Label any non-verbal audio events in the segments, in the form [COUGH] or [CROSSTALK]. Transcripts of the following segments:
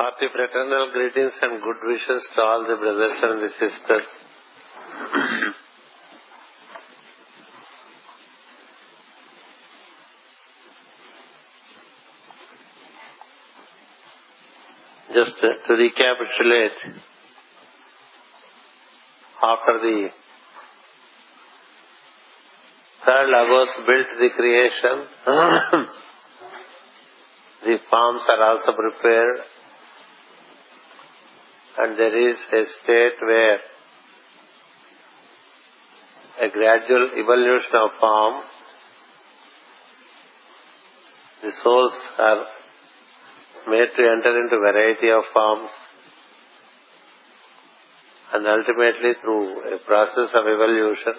Hearty fraternal greetings and good wishes to all the brothers and the sisters. Just to recapitulate, after the third Logos built the creation, [COUGHS] the forms are also prepared and there is a state where a gradual evolution of form, the souls are made to enter into variety of forms and ultimately through a process of evolution,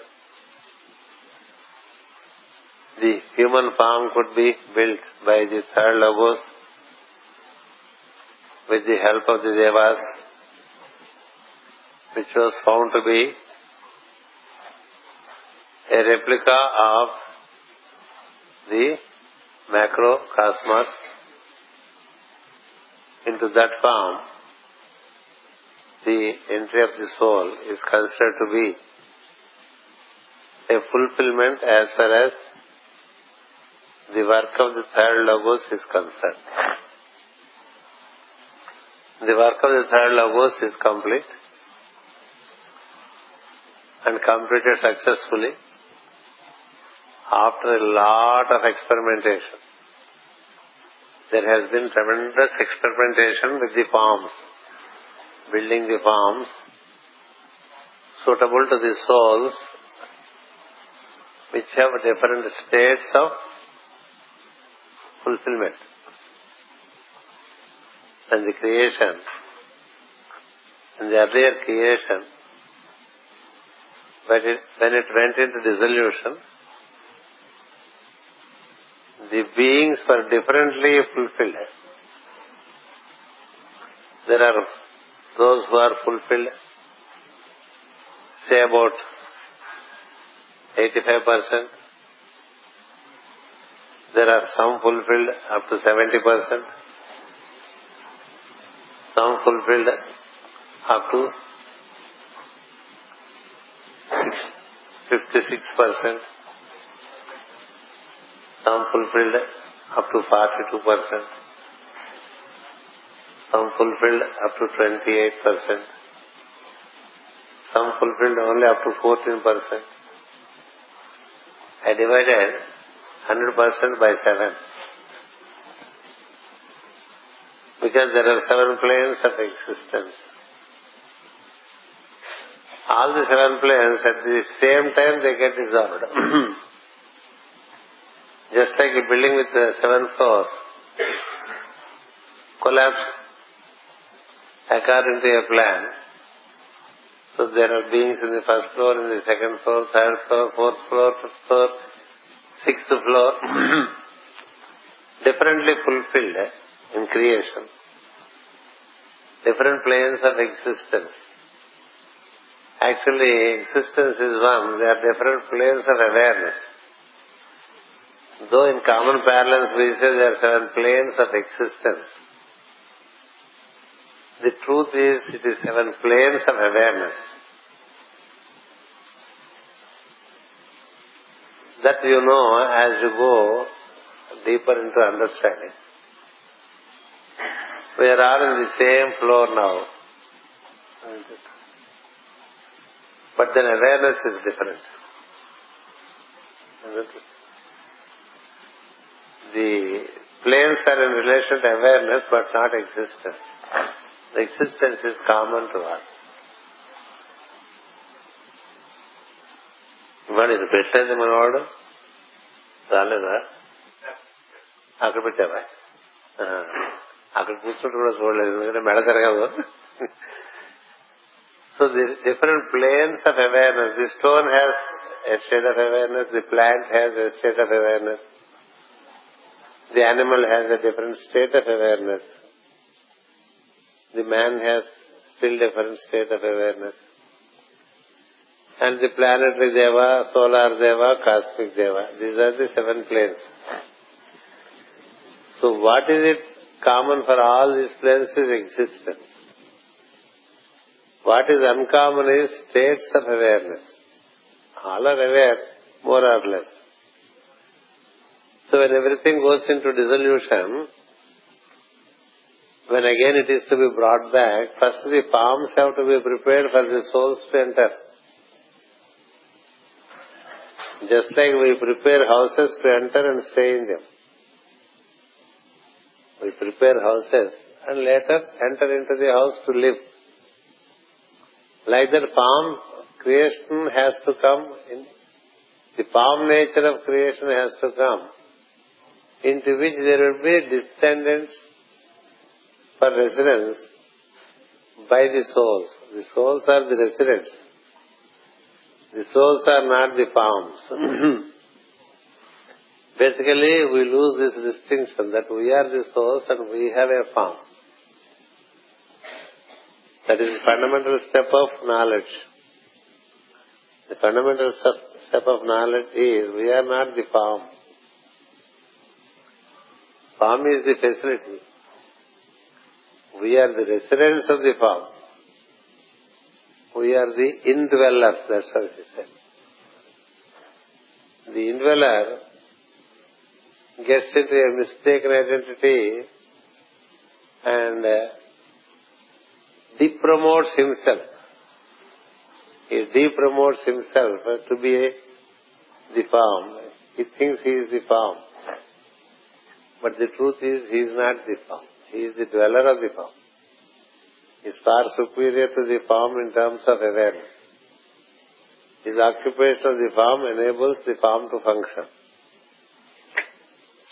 the human form could be built by the third logos with the help of the devas which was found to be a replica of the macrocosmos. Into that form, the entry of the soul is considered to be a fulfillment as far as the work of the third logos is concerned. The work of the third logos is complete and completed successfully after a lot of experimentation. There has been tremendous experimentation with the forms, building the forms suitable to the souls which have different states of fulfillment. And the creation, in the earlier creation, but it, when it went into dissolution, the beings were differently fulfilled. There are those who are fulfilled, say about 85%. There are some fulfilled up to 70%. Some fulfilled up to 56%. Some fulfilled up to 42%. Some fulfilled up to 28%. Some fulfilled only up to 14%. I divided 100% by 7. Because there are seven planes of existence all the seven planes at the same time they get dissolved. [CLEARS THROAT] Just like a building with the seven floors collapse according to a plan. So there are beings in the first floor, in the second floor, third floor, fourth floor, fifth floor, sixth floor, [CLEARS THROAT] differently fulfilled in creation. Different planes of existence is one. There are different planes of awareness. Though in common parlance we say there are seven planes of existence. The truth is, it is seven planes of awareness. That you know as you go deeper into understanding. We are all in the same floor now But then awareness is different. The planes are in relation to awareness but not existence. The existence is common to all. ఇవాళ ఇది పెట్టలేదు మనవాడు రాలేదా అక్కడ పెట్టావా అక్కడ కూర్చుంటూ కూడా చూడలేదు ఎందుకంటే మెడ తిరగదు so the different planes of awareness. The stone has a state of awareness, the plant has a state of awareness, the animal has a different state of awareness, the man has still different state of awareness. And the planetary Deva, solar Deva, cosmic Deva. These are the seven planes. So what is it Common for all these planes is existence. What is uncommon is states of awareness. All are aware, more or less. So when everything goes into dissolution, when again it is to be brought back, first the palms have to be prepared for the souls to enter. Just like we prepare houses to enter and stay in them. We prepare houses and later enter into the house to live. Like that palm creation has to come in the palm nature of creation has to come into which there will be descendants for residence by the souls. The souls are the residents. The souls are not the palms. [CLEARS THROAT] Basically, we lose this distinction that we are the souls and we have a form. That is the fundamental step of knowledge. The fundamental step of knowledge is we are not the form. Form is the facility. We are the residents of the form. We are the indwellers, that's what he said. The indweller gets into a mistaken identity and uh, depromotes himself. He depromotes himself to be the form. He thinks he is the form. But the truth is, he is not the form. He is the dweller of the form. He is far superior to the form in terms of awareness. His occupation of the form enables the form to function.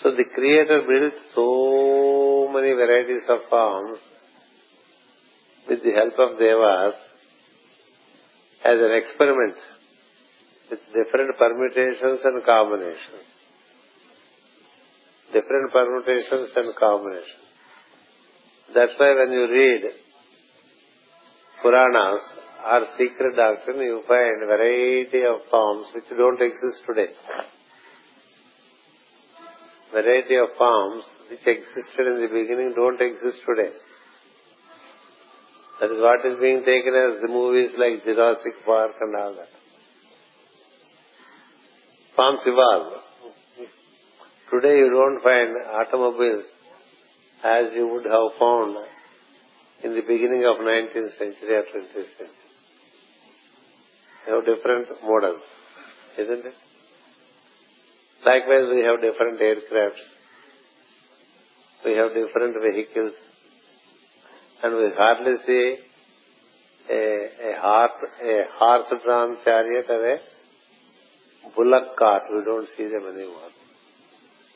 So the Creator built so many varieties of forms with the help of Devas as an experiment with different permutations and combinations. Different permutations and combinations. That's why when you read Puranas or secret doctrine, you find variety of forms which don't exist today variety of forms which existed in the beginning don't exist today. That is what is being taken as the movies like Jurassic Park and all that. Forms evolve. Today you don't find automobiles as you would have found in the beginning of 19th century or 20th century. You have different models, isn't it? Likewise, we have different aircrafts. We have different vehicles. And we hardly see a, a, horse, a horse-drawn chariot or a bullock cart. We don't see them anymore.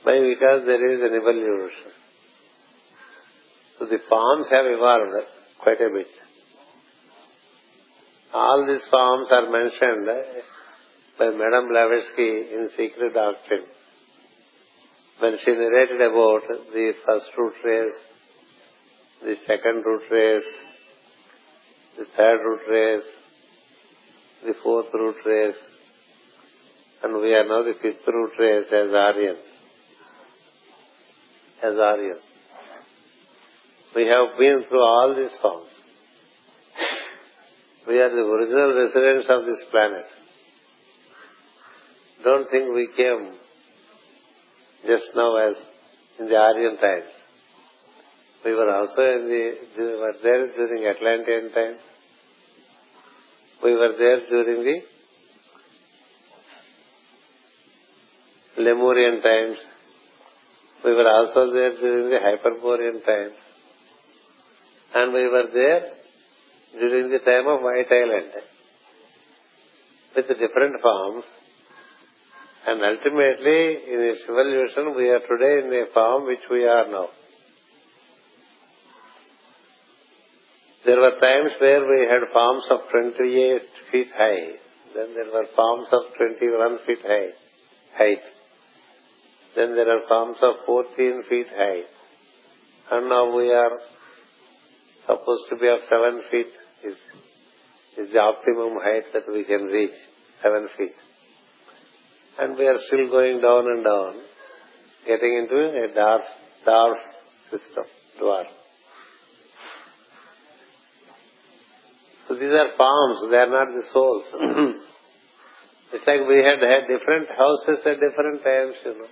Why? Because there is an evolution. So the forms have evolved quite a bit. All these forms are mentioned eh, by Madame Blavatsky in Secret Doctrine when she narrated about the first root race, the second root race, the third root race, the fourth root race, and we are now the fifth root race as Aryans. As Aryans. We have been through all these forms. We are the original residents of this planet. Don't think we came just now as in the Aryan times. We were also in the, we were there during Atlantean times. We were there during the Lemurian times. We were also there during the Hyperborean times. And we were there during the time of White Island with different forms and ultimately, in its evolution, we are today in a form which we are now. There were times where we had forms of 28 feet high. Then there were forms of 21 feet high, height. Then there are forms of 14 feet high. And now we are supposed to be of 7 feet is, is the optimum height that we can reach, 7 feet and we are still going down and down, getting into a dark, dark system. dwarf. So these are forms, they are not the souls. [CLEARS THROAT] it's like we had had different houses at different times, you know.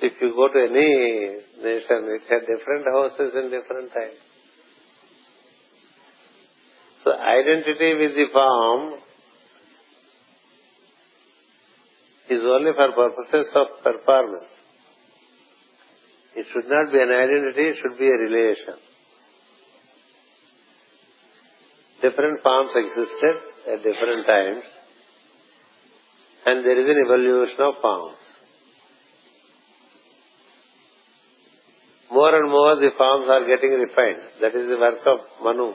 If you go to any nation, it had different houses in different times. So identity with the form is only for purposes of performance. It should not be an identity, it should be a relation. Different forms existed at different times, and there is an evolution of forms. More and more the forms are getting refined. That is the work of Manu.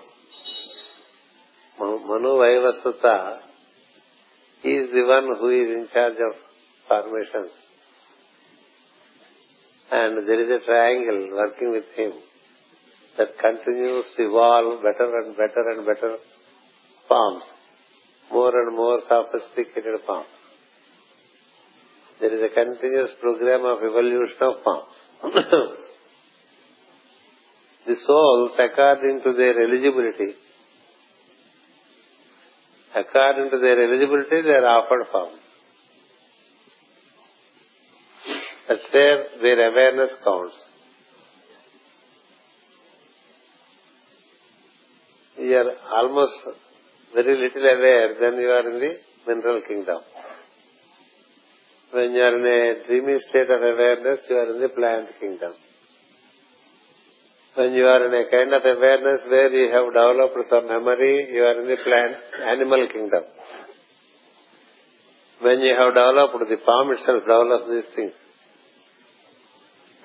Manu Vaivasvata he is the one who is in charge of formations. And there is a triangle working with him that continues to evolve better and better and better forms, more and more sophisticated forms. There is a continuous program of evolution of forms. [COUGHS] the souls, according to their eligibility, according to their eligibility, they are offered forms. That's where their awareness counts. You are almost very little aware, then you are in the mineral kingdom. When you are in a dreamy state of awareness, you are in the plant kingdom. When you are in a kind of awareness where you have developed some memory, you are in the plant, animal kingdom. When you have developed, the form itself develops these things.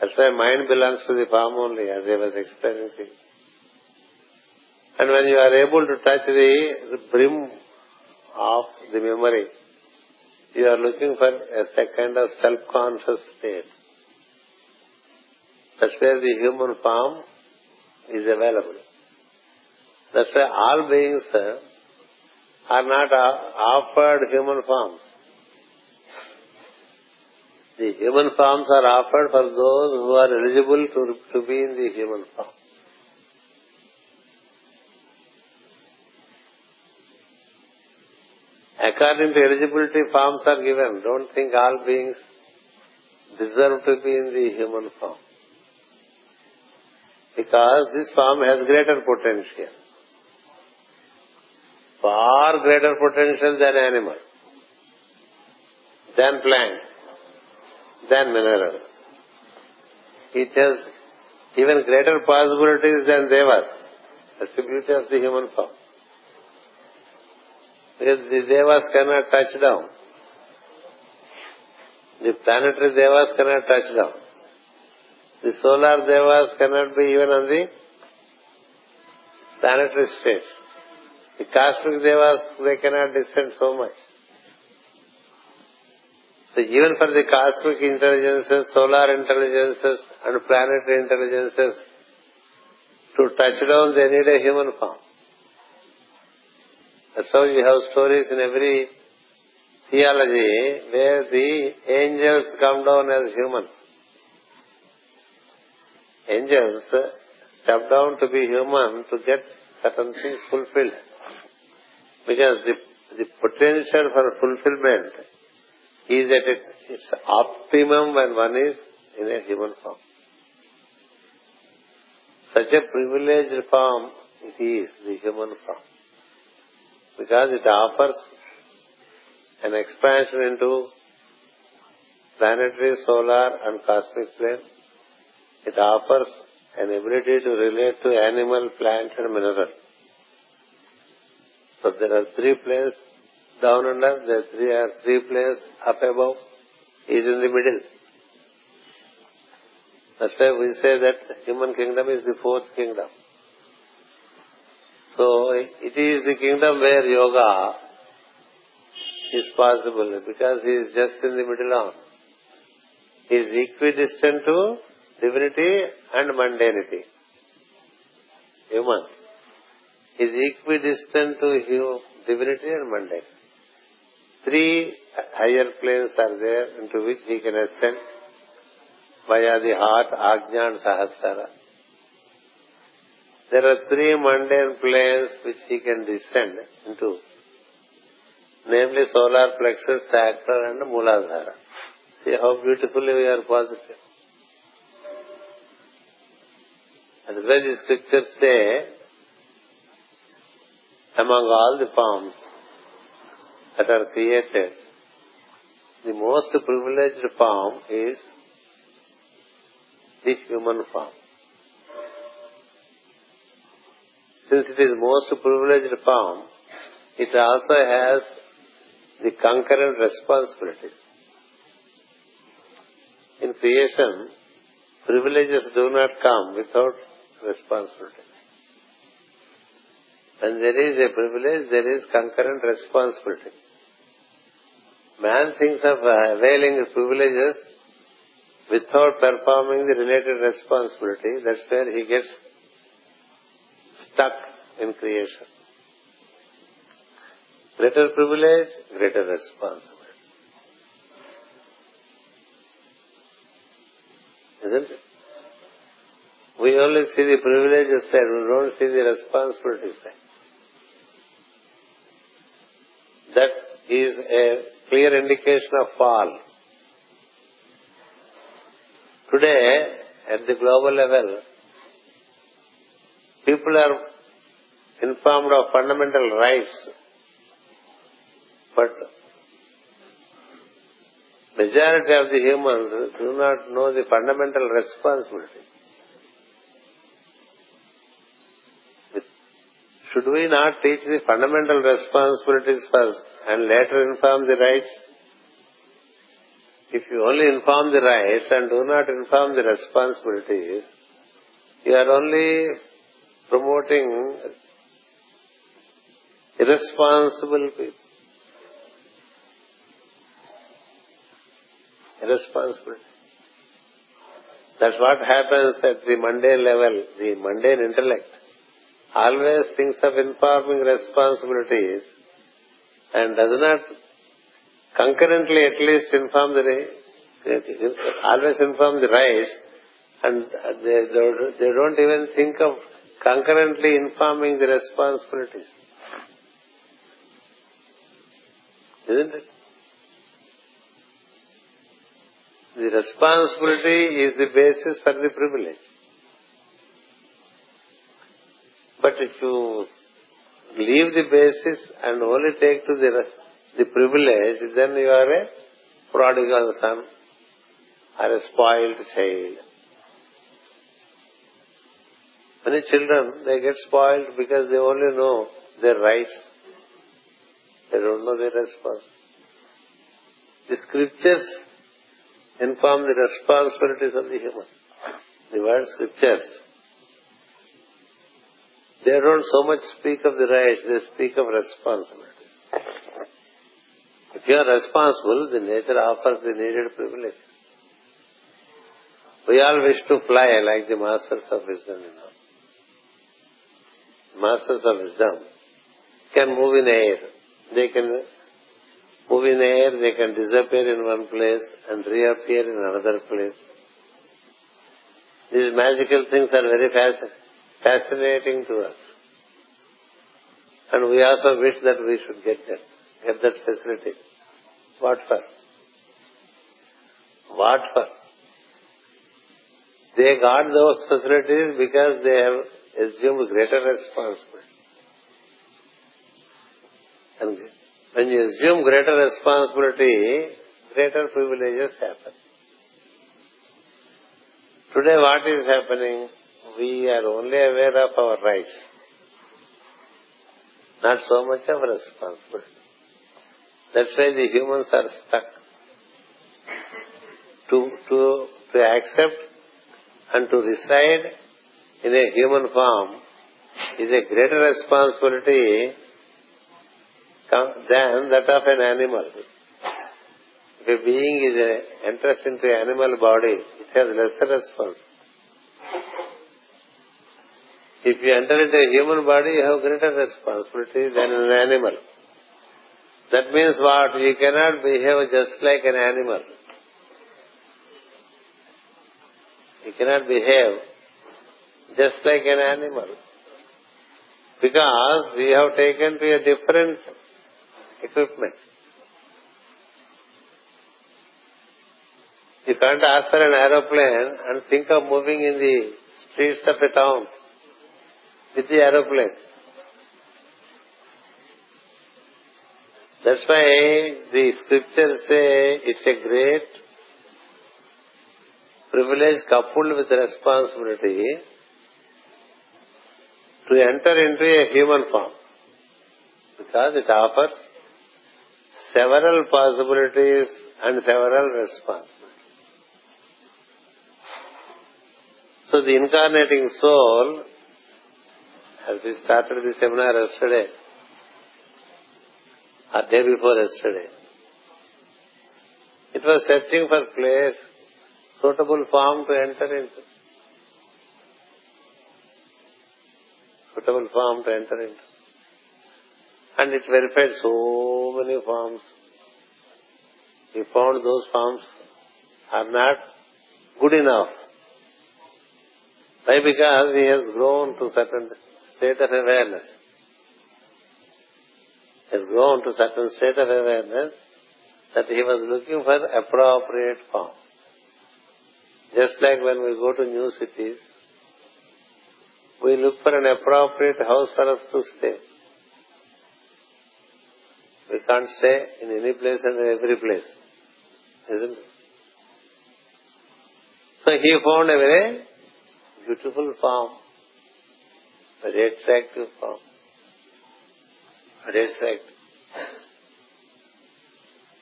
That's why mind belongs to the form only, as I was explaining. And when you are able to touch the brim of the memory, you are looking for a kind of self-conscious state. That's where the human form is available. That's why all beings uh, are not uh, offered human forms. The human forms are offered for those who are eligible to, to be in the human form. According to eligibility, forms are given. Don't think all beings deserve to be in the human form because this form has greater potential. Far greater potential than animal, than plant, than mineral. It has even greater possibilities than devas. That's the beauty of the human form. The devas cannot touch down. The planetary devas cannot touch down. The solar devas cannot be even on the planetary state. The cosmic devas, they cannot descend so much. So even for the cosmic intelligences, solar intelligences and planetary intelligences to touch down, they need a human form. How you have stories in every theology where the angels come down as humans angels step down to be human to get certain things fulfilled. Because the, the potential for fulfillment is at its optimum when one is in a human form. Such a privileged form it is, the human form. Because it offers an expansion into planetary, solar and cosmic plane it offers an ability to relate to animal, plant and mineral. So there are three planes down under, there are three, are three planes up above, is in the middle. That's why we say that human kingdom is the fourth kingdom. So it is the kingdom where yoga is possible because he is just in the middle on. He is equidistant to divinity and mundanity. Human He is equidistant to divinity and mundanity. Three higher planes are there into which he can ascend via the heart, Ajna and Sahasrara. There are three mundane planes which he can descend into, namely solar plexus, sacral and Mooladhara. See how beautifully we are positive. That is why the scriptures say, among all the forms that are created, the most privileged form is the human form. Since it is most privileged form, it also has the concurrent responsibilities. In creation, privileges do not come without responsibility. When there is a privilege, there is concurrent responsibility. Man thinks of availing privileges without performing the related responsibility. That's where he gets stuck in creation. Greater privilege, greater responsibility. Isn't it? We only see the privileges side, we don't see the responsibility side. That is a clear indication of fall. Today, at the global level, people are informed of fundamental rights, but majority of the humans do not know the fundamental responsibility. Should we not teach the fundamental responsibilities first and later inform the rights? If you only inform the rights and do not inform the responsibilities, you are only promoting irresponsible people. Irresponsibility. That's what happens at the mundane level, the mundane intellect always thinks of informing responsibilities and does not concurrently at least inform the always inform the rights and they, they don't even think of concurrently informing the responsibilities. Isn't it? The responsibility is the basis for the privilege. But if you leave the basis and only take to the the privilege, then you are a prodigal son or a spoiled child. Many children, they get spoiled because they only know their rights. They don't know their responsibilities. The scriptures inform the responsibilities of the human. The word scriptures they don't so much speak of the rights, they speak of responsibility. If you are responsible, the nature offers the needed privilege. We all wish to fly like the masters of wisdom, you know. Masters of wisdom can move in air. They can move in air, they can disappear in one place and reappear in another place. These magical things are very fascinating to us. And we also wish that we should get that, get that facility. What for? What for? They got those facilities because they have assumed greater responsibility. And when you assume greater responsibility, greater privileges happen. Today what is happening? we are only aware of our rights, not so much of responsibility. That's why the humans are stuck. To, to, to accept and to reside in a human form is a greater responsibility than that of an animal. If a being is enters into an animal body, it has lesser responsibility. If you enter into a human body, you have greater responsibility than an animal. That means what? You cannot behave just like an animal. He cannot behave just like an animal. Because we have taken to a different equipment. You can't ask for an aeroplane and think of moving in the streets of a town with the aeroplane. That's why the scriptures say it's a great privilege coupled with responsibility to enter into a human form because it offers several possibilities and several responsibilities. So the incarnating soul, as we started the seminar yesterday, or day before yesterday, it was searching for place, suitable form to enter into. Suitable form to enter into. And it verified so many forms. He found those forms are not good enough why? Because he has grown to certain state of awareness. He has grown to certain state of awareness that he was looking for appropriate form. Just like when we go to new cities, we look for an appropriate house for us to stay. We can't stay in any place and every place. Isn't it? So he found a very beautiful form, very attractive form, very attractive.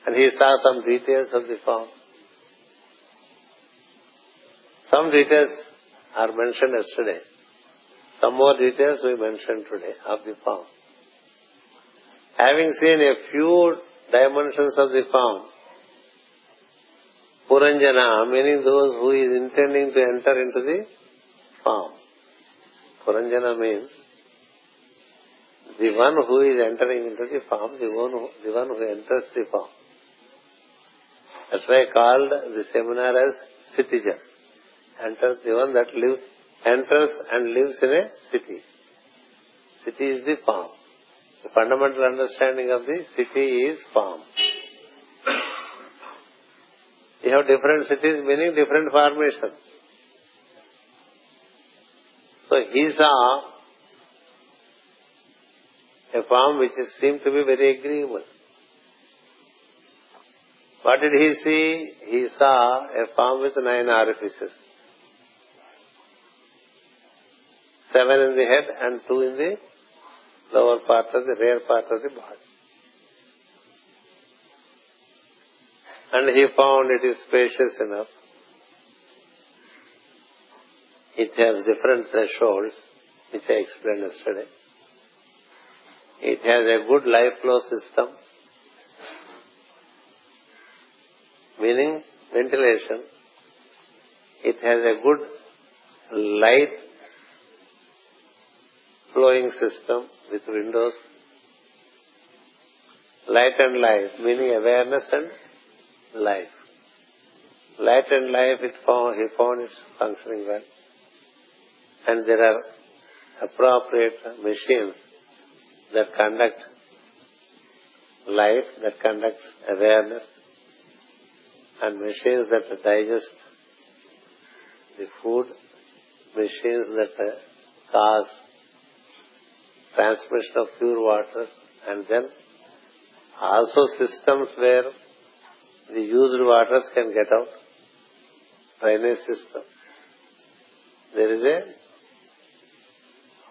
And he saw some details of the form. Some details are mentioned yesterday. Some more details we mentioned today of the form. Having seen a few dimensions of the form, Puranjana, meaning those who is intending to enter into the form. Puranjana means the one who is entering into the form, the one who, the one who enters the form. That's why I called the seminar as citizen. Enters the one that lives, enters and lives in a city. City is the form. The fundamental understanding of the city is form. You have different cities meaning different formations. So he saw a form which seemed to be very agreeable. What did he see? He saw a form with nine orifices. Seven in the head and two in the lower part of the rear part of the body. And he found it is spacious enough It has different thresholds, which I explained yesterday. It has a good life flow system, meaning ventilation. It has a good light flowing system with windows. Light and life, meaning awareness and life. Light and life, it found, he found it functioning well and there are appropriate machines that conduct life, that conduct awareness, and machines that digest the food, machines that uh, cause transmission of pure water, and then also systems where the used waters can get out, drainage system. There is a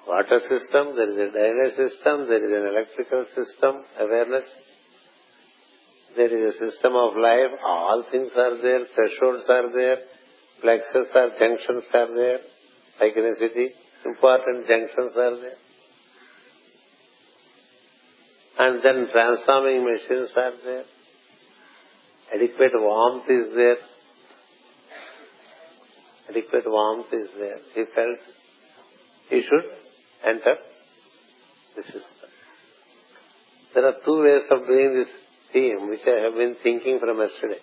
water system, there is a drainage system, there is an electrical system, awareness. There is a system of life, all things are there, thresholds are there, plexus are, junctions are there, like in a city, important junctions are there. And then transforming machines are there. Adequate warmth is there. Adequate warmth is there. He felt he should enter the system. There are two ways of doing this theme, which I have been thinking from yesterday.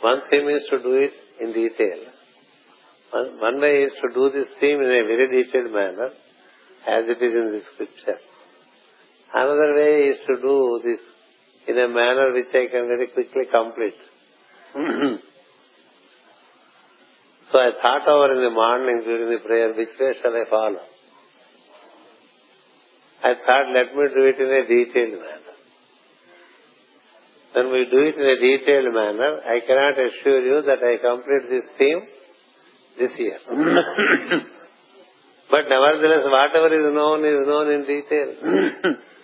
One theme is to do it in detail. One, way is to do this theme in a very detailed manner, as it is in the scripture. Another way is to do this in a manner which I can very quickly complete. so I thought over in the morning during the prayer, which way shall I follow? I thought, let me do it in a detailed manner. When we do it in a detailed manner, I cannot assure you that I complete this theme this year. [COUGHS] but nevertheless, whatever is known is known in detail. [COUGHS]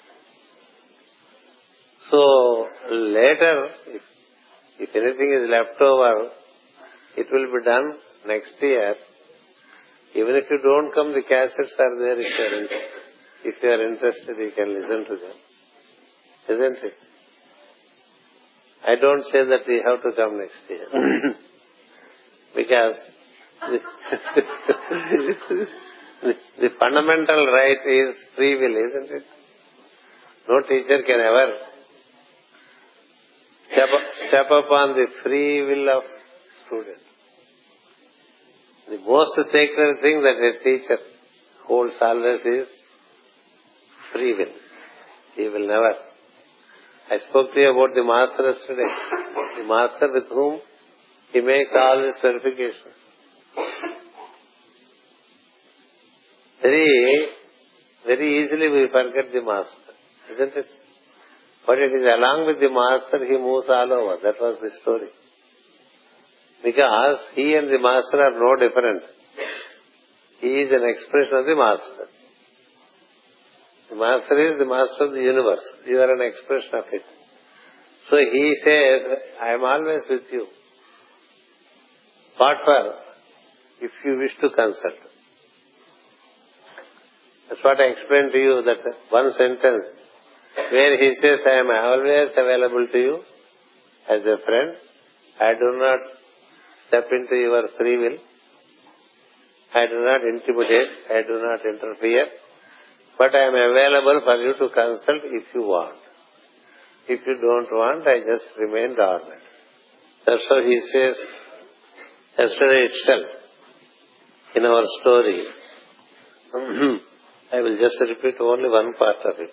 so later, if, if anything is left over, it will be done next year. Even if you don't come, the cassettes are there if you are interested. If you are interested, you can listen to them. Isn't it? I don't say that we have to come next year. [LAUGHS] because [LAUGHS] the, the, fundamental right is free will, isn't it? Step, step upon the free will of student. The most sacred thing that a teacher holds always is free will. He will never. I spoke to you about the master yesterday. The master with whom he makes all his verifications. Very, very easily we forget the master, isn't it? But it is along with the master he moves all over. That was the story. Because he and the master are no different. He is an expression of the master. The master is the master of the universe. You are an expression of it. So he says, I am always with you. What for? If you wish to consult. That's what I explained to you, that one sentence where he says, I am always available to you as a friend. I do not step into your free will. I do not intimidate. I do not interfere. But I am available for you to consult if you want. If you don't want, I just remain dormant. That's how he says yesterday itself in our story. [CLEARS THROAT] I will just repeat only one part of it.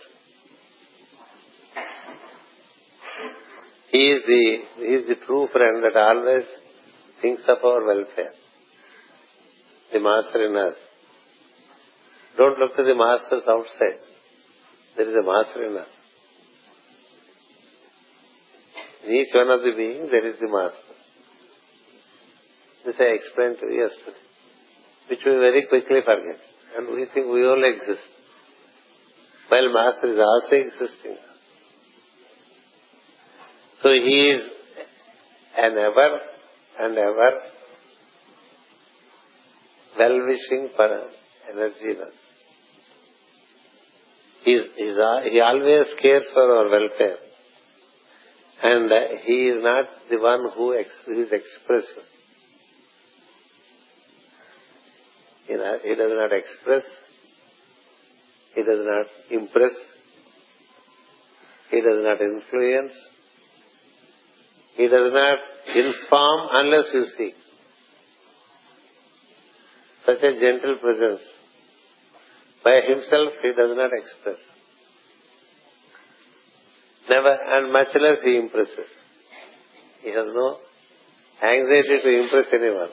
He is the he is the true friend that always thinks of our welfare. The master in us. Don't look to the masters outside. There is a master in us. In each one of the beings, there is the master. This I explained to you yesterday, which we very quickly forget. And we think we all exist. While master is also existing. So he is an ever and ever well-wishing energy. He's, he's, he always cares for our welfare. And uh, he is not the one who ex, is expressive. He, he does not express. He does not impress. He does not influence. He does not inform unless you see. Such a gentle presence by himself he does not express. Never, and much less he impresses. He has no anxiety to impress anyone.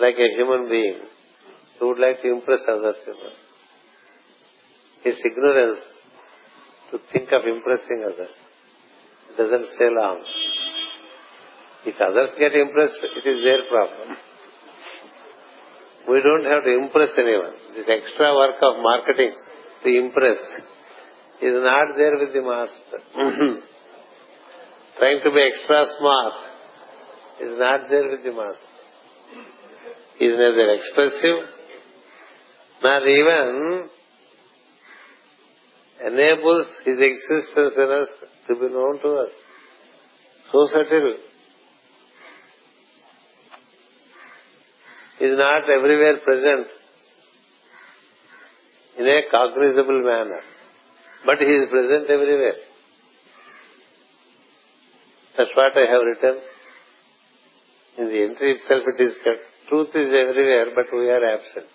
Like a human being who would like to impress others. His ignorance to think of impressing others doesn't stay long. If others get impressed, it is their problem. We don't have to impress anyone. This extra work of marketing to impress is not there with the master. [CLEARS THROAT] Trying to be extra smart is not there with the master. He is neither expressive nor even enables his existence in us to be known to us. So subtle is not everywhere present in a cognizable manner. But he is present everywhere. That's what I have written. In the entry itself it is truth is everywhere, but we are absent.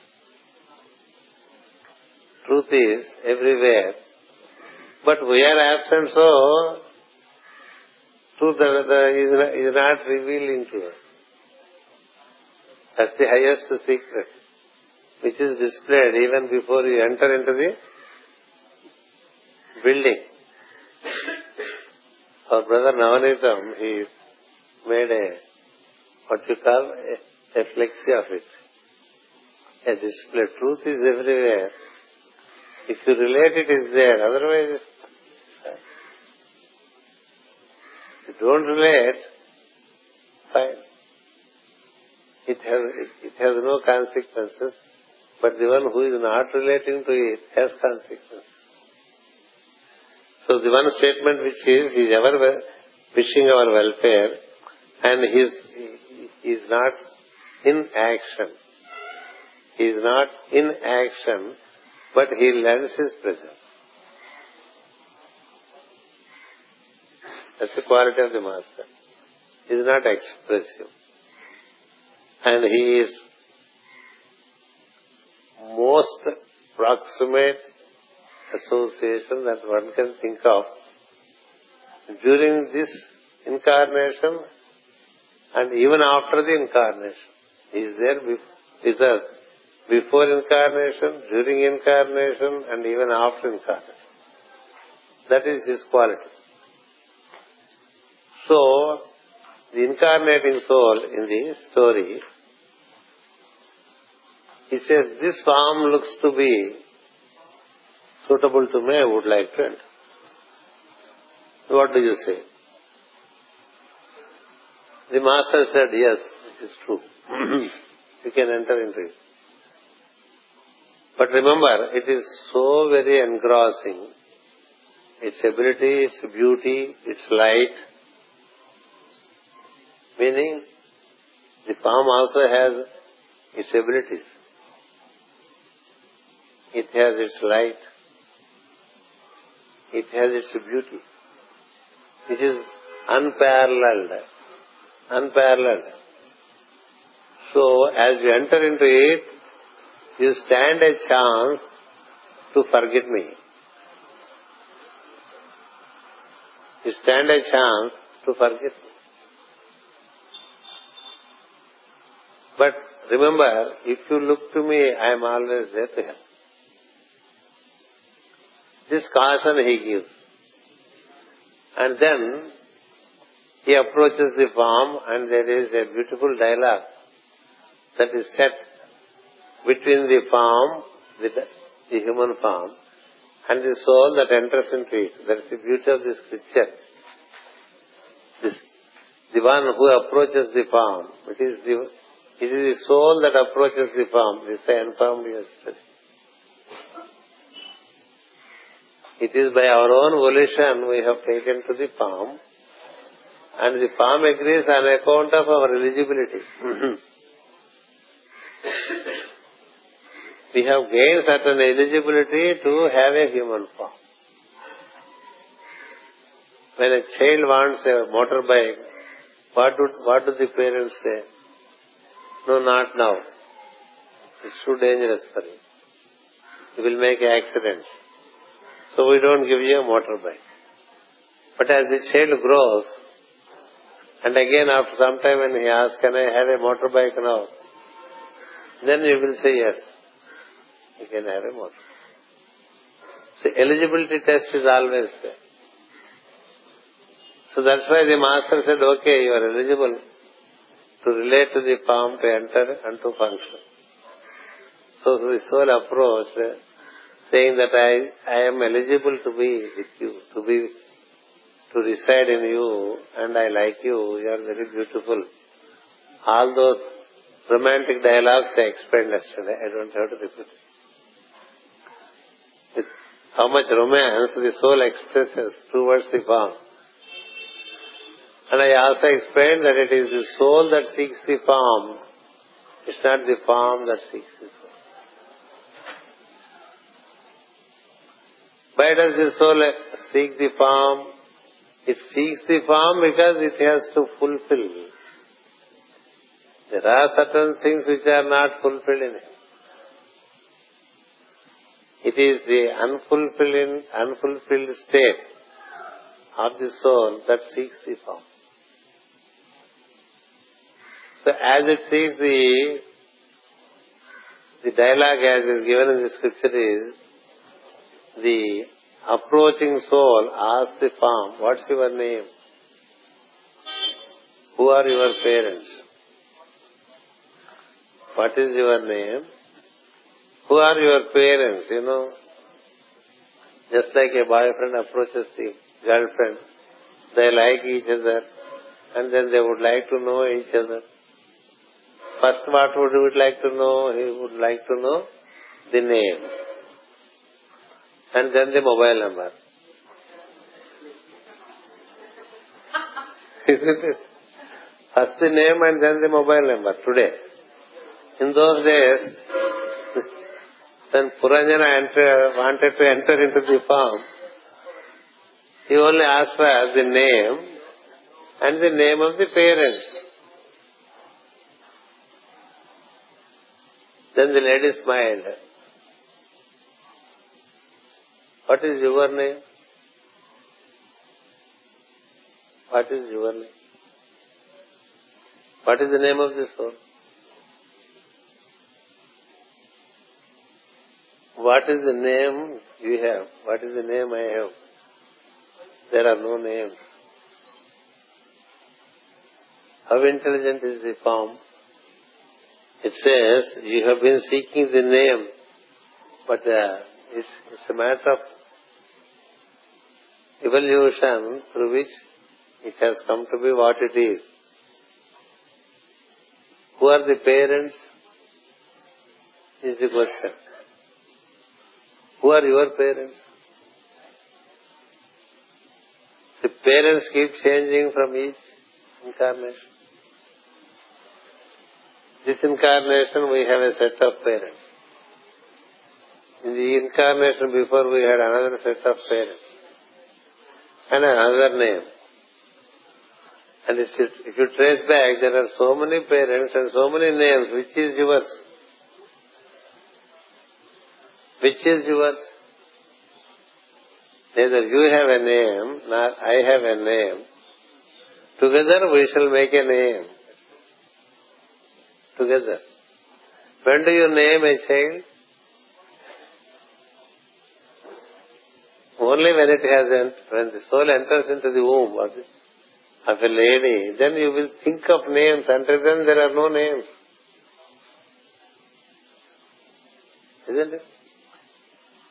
Truth is everywhere, but we are absent, so truth uh, is not revealing to us. That's the highest secret, which is displayed even before you enter into the building. Our brother Navanitam, he made a, what you call, a, a flexi of it. A display. Truth is everywhere. If you relate it, is there. Otherwise, you don't relate, fine. It has, it, has no consequences, but the one who is not relating to it has consequences. So the one statement which is, he is ever wishing our welfare and he is, he is not in action. He is not in action, but he lends his presence. That's the quality of the master. He is not expressive. And he is most proximate association that one can think of during this incarnation and even after the incarnation. He is there with us before incarnation, during incarnation, and even after incarnation. That is his quality. So, the incarnating soul in the story, he says, this form looks to be suitable to me, I would like to enter. What do you say? The master said, yes, it is true. [CLEARS THROAT] you can enter into it. But remember, it is so very engrossing. Its ability, its beauty, its light. Meaning, the palm also has its abilities. It has its light it has its beauty, which is unparalleled. Unparalleled. So, as you enter into it, you stand a chance to forget me. You stand a chance to forget me. But remember, if you look to me, I am always there to help. This caution he gives. And then he approaches the form and there is a beautiful dialogue that is set between the form, the, the human form, and the soul that enters into it. That is the beauty of the scripture. This, the one who approaches the form. It is the, it is the soul that approaches the form. This I informed yesterday. It is by our own volition we have taken to the palm and the palm agrees on account of our eligibility. Mm-hmm. we have gained certain eligibility to have a human form. When a child wants a motorbike, what do, what do the parents say? No, not now. It's too dangerous for you. You will make accidents. So we don't give you a motorbike. But as the child grows, and again after some time when he asks, can I have a motorbike now? Then you will say yes. You can have a motorbike. So eligibility test is always there. So that's why the master said, okay, you are eligible to relate to the palm to enter and to function. So the soul approach uh, saying that I, I am eligible to be with you, to be, to reside in you, and I like you, you are very beautiful. All those romantic dialogues I explained yesterday, I don't have to repeat. With how much romance the soul expresses towards the form. And I also explained that it is the soul that seeks the form. It's not the form that seeks the soul. Why does the soul seek the form? It seeks the form because it has to fulfill. There are certain things which are not fulfilled in him. It is the unfulfilled, unfulfilled state of the soul that seeks the form. So as it seeks the the dialogue as is given in the scripture is the approaching soul asks the form, what's your name? Who are your parents? What is your name? Who are your parents? You know, just like a boyfriend approaches the girlfriend, they like each other and then they would like to know each other. First, what would would like to know? He would like to know the name and then the mobile number. [LAUGHS] Isn't it? First the name and then the mobile number today. In those days, [LAUGHS] when Puranjana wanted to enter into the farm, he only asked for the name and the name of the parents. Then the lady smiled. What is your name? What is your name? What is the name of this soul? What is the name you have? What is the name I have? There are no names. How intelligent is the form? It says, you have been seeking the name, but uh, it's, it's a matter of evolution through which it has come to be what it is. Who are the parents? Is the question. Who are your parents? The parents keep changing from each incarnation. This incarnation we have a set of parents. In the incarnation before we had another set of parents and another name. And if you, if you trace back, there are so many parents and so many names. Which is yours? Which is yours? Neither you have a name, nor I have a name. Together we shall make a name. Together. When do you name a child? Only when it has, when the soul enters into the womb of, of a lady, then you will think of names. Until then, there are no names. Isn't it?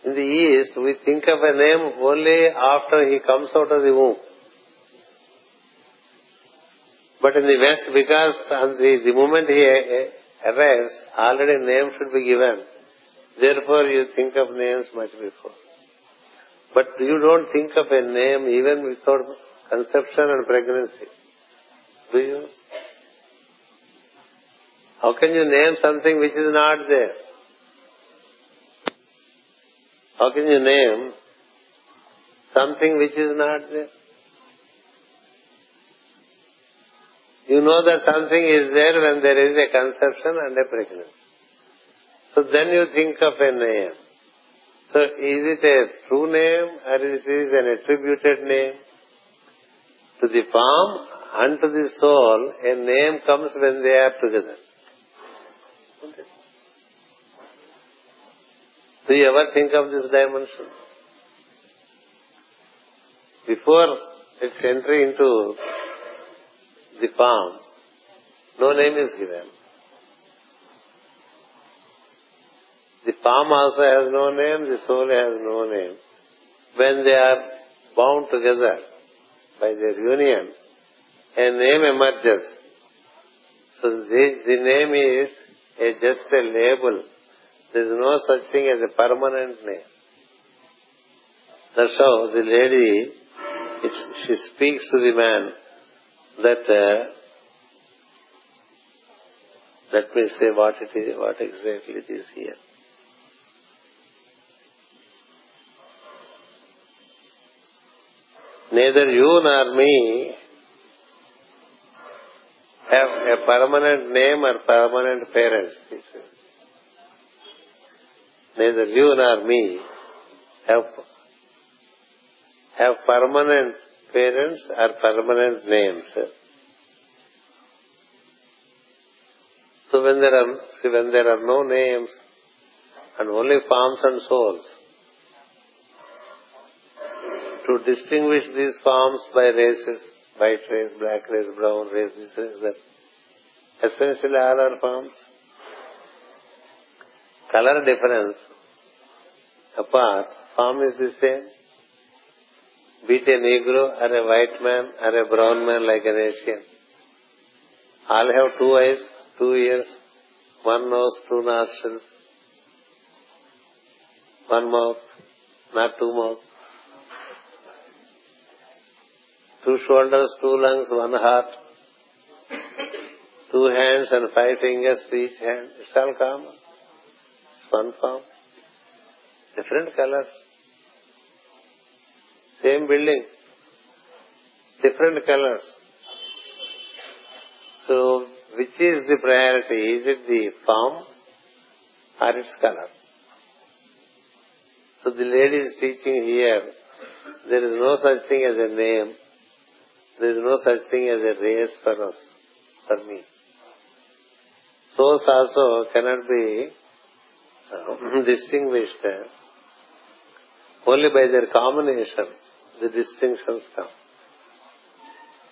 In the East, we think of a name only after he comes out of the womb. But in the West, because the, the moment he arrives, already name should be given. Therefore, you think of names much before. But you don't think of a name even without conception and pregnancy. Do you? How can you name something which is not there? How can you name something which is not there? You know that something is there when there is a conception and a pregnancy. So then you think of a name. So is it a true name or is it an attributed name? To the form and to the soul, a name comes when they are together. Do you ever think of this dimension? Before its entry into the palm. no name is given. The palm also has no name, the soul has no name. When they are bound together by their union, a name emerges. So the, the name is a, just a label. There is no such thing as a permanent name. That's how the lady, she speaks to the man that uh, let me say what it is, what exactly it is here. Neither you nor me have a permanent name or permanent parents. Neither you nor me have, have permanent parents or permanent names. So when there are when there are no names and only forms and souls, to distinguish these forms by races, white race, black race, brown race, this race, that. Essentially all are forms. Color difference apart, form is the same. Be it a Negro or a white man or a brown man like an Asian. All have two eyes, two ears, one nose, two nostrils, one mouth, not two mouths. Two shoulders, two lungs, one heart, two hands and five fingers to each hand. It's all common. One form. Different colors. Same building. Different colors. So, which is the priority? Is it the form or its color? So the lady is teaching here, there is no such thing as a name. There is no such thing as a race for us, for me. Souls also cannot be uh, [CLEARS THROAT] distinguished only by their combination. The distinctions come.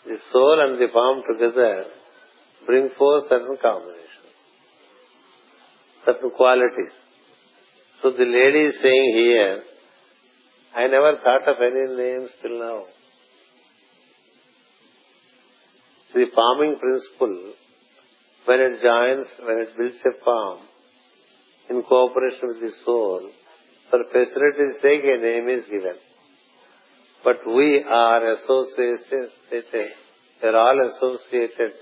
The soul and the form together bring forth certain combinations, certain qualities. So the lady is saying here, I never thought of any names till now. The forming principle, when it joins, when it builds a form, in cooperation with the soul, for facility's sake a name is given. But we are associated, we are all associated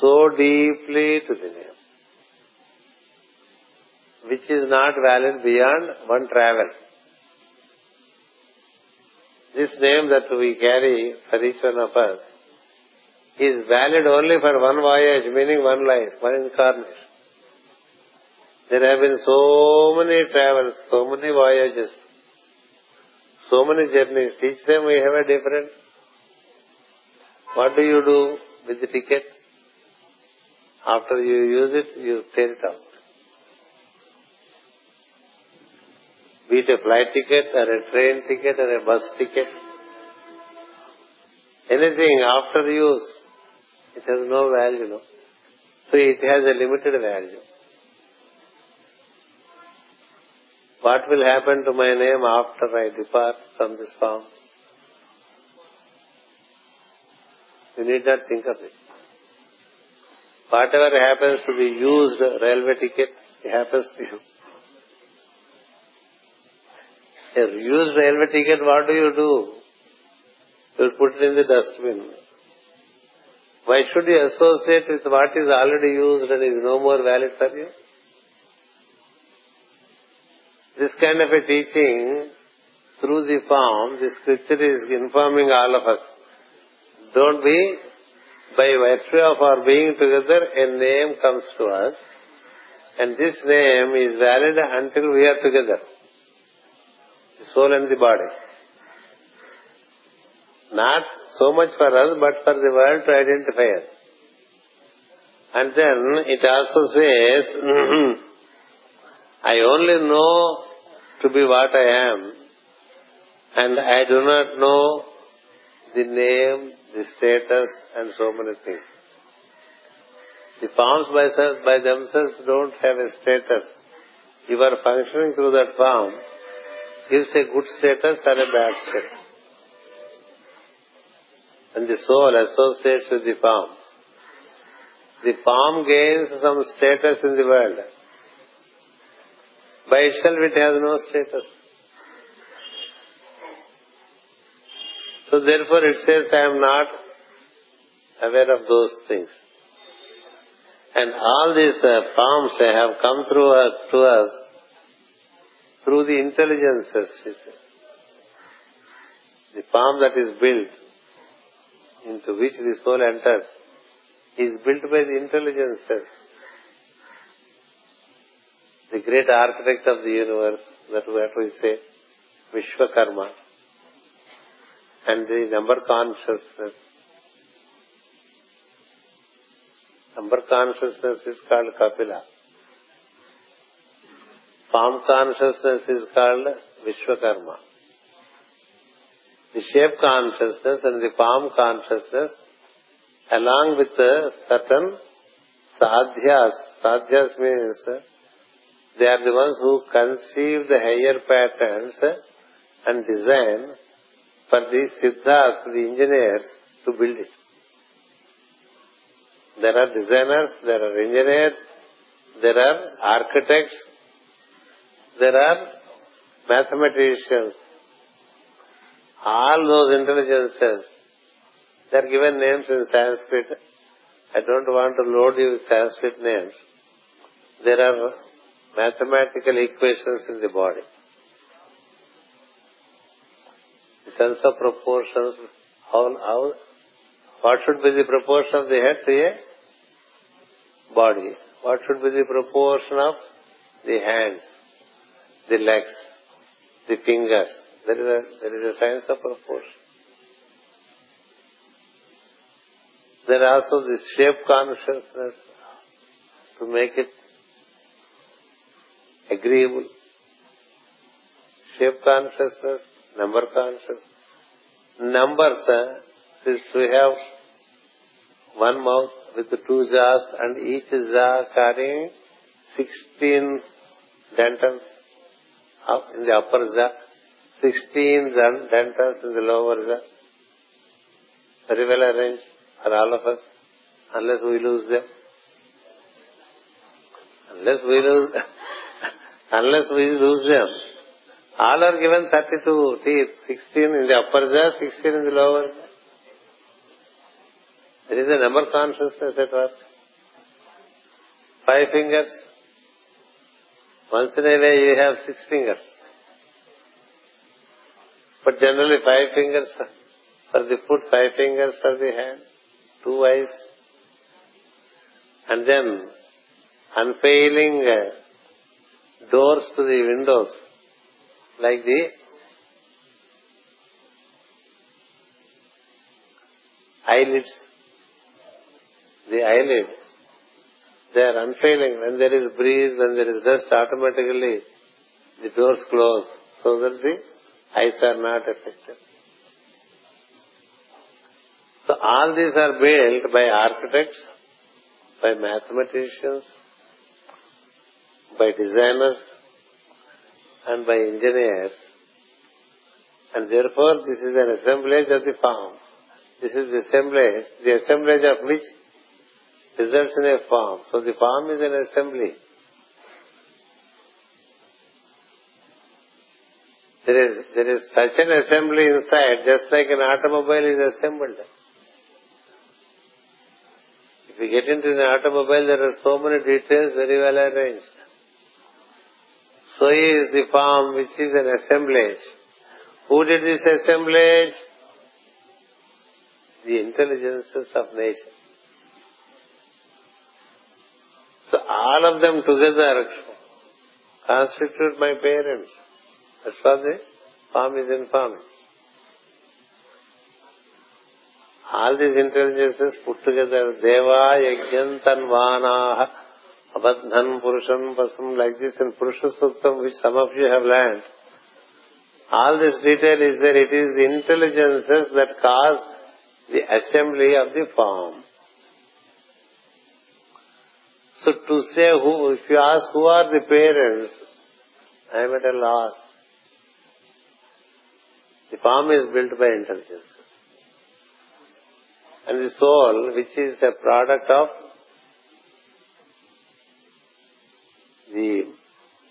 so deeply to the name, which is not valid beyond one travel. This name that we carry for each one of us is valid only for one voyage, meaning one life, one incarnation. There have been so many travels, so many voyages, so many journeys. Each time we have a different. What do you do with the ticket? After you use it, you tear it out. Be it a flight ticket or a train ticket or a bus ticket. Anything after use, it has no value, no. So it has a limited value. What will happen to my name after I depart from this form? You need not think of it. Whatever happens to the used railway ticket, it happens to you. A used railway ticket, what do you do? You put it in the dustbin. Why should you associate with what is already used and is no more valid for you? This kind of a teaching through the form, the scripture is informing all of us. Don't be by virtue of our being together, a name comes to us, and this name is valid until we are together. The soul and the body. Not so much for us, but for the world to identify us. And then it also says, [CLEARS THROAT] I only know to be what I am, and I do not know the name, the status, and so many things. The forms by, by themselves don't have a status. You are functioning through that form gives a good status or a bad status. And the soul associates with the form. The form gains some status in the world. By itself it has no status. So therefore it says, I am not aware of those things. And all these uh, forms have come through us, to us through the intelligences, she. The form that is built, into which the soul enters, is built by the intelligences. The great architect of the universe, that we say, Vishwakarma, and the number consciousness. Number consciousness is called Kapila. Form consciousness is called Vishwakarma. The shape consciousness and the form consciousness along with certain sadhyas. Sadhyas means they are the ones who conceive the higher patterns and design for the siddhas, the engineers, to build it. There are designers, there are engineers, there are architects, there are mathematicians. All those intelligences, they are given names in Sanskrit. I don't want to load you with Sanskrit names. There are mathematical equations in the body. The sense of proportions, how, how, what should be the proportion of the head to a body? What should be the proportion of the hands, the legs, the fingers? There is a, there is a science of proportion. There also the shape consciousness to make it agreeable. Shape consciousness, number consciousness. Numbers, uh, since we have one mouth with the two jaws and each jaw carrying 16 dentals up in the upper jaw, 16 dentals in the lower jaw. Very well arranged for all of us, unless we lose them. Unless we lose, [LAUGHS] unless we lose them. All are given 32 teeth, 16 in the upper jaw, 16 in the lower jaw. There is a number consciousness at work. Five fingers. Once in a way you have six fingers. But generally five fingers for the foot, five fingers for the hand, two eyes. And then unfailing uh, doors to the windows, like the eyelids, the eyelid. They are unfailing. When there is breeze, when there is dust, automatically the doors close so that the eyes are not affected. So all these are built by architects, by mathematicians, by designers and by engineers. And therefore this is an assemblage of the form. This is the assemblage, the assemblage of which results in a form. So the form is an assembly. There is, there is such an assembly inside, just like an automobile is assembled. If you get into an automobile, there are so many details very well arranged. So he is the form which is an assemblage. Who did this assemblage? The intelligences of nature. So all of them together constitute my parents. That's what the form is informing. All these intelligences put together, Deva Yajnam Tanvanaha Abadhan Purusham Pasam, like this in Purusha Suktam, which some of you have learned. All this detail is there. It is intelligences that cause the assembly of the form. So to say who, if you ask who are the parents, I am at a loss. The form is built by intelligence. And the soul, which is a product of the,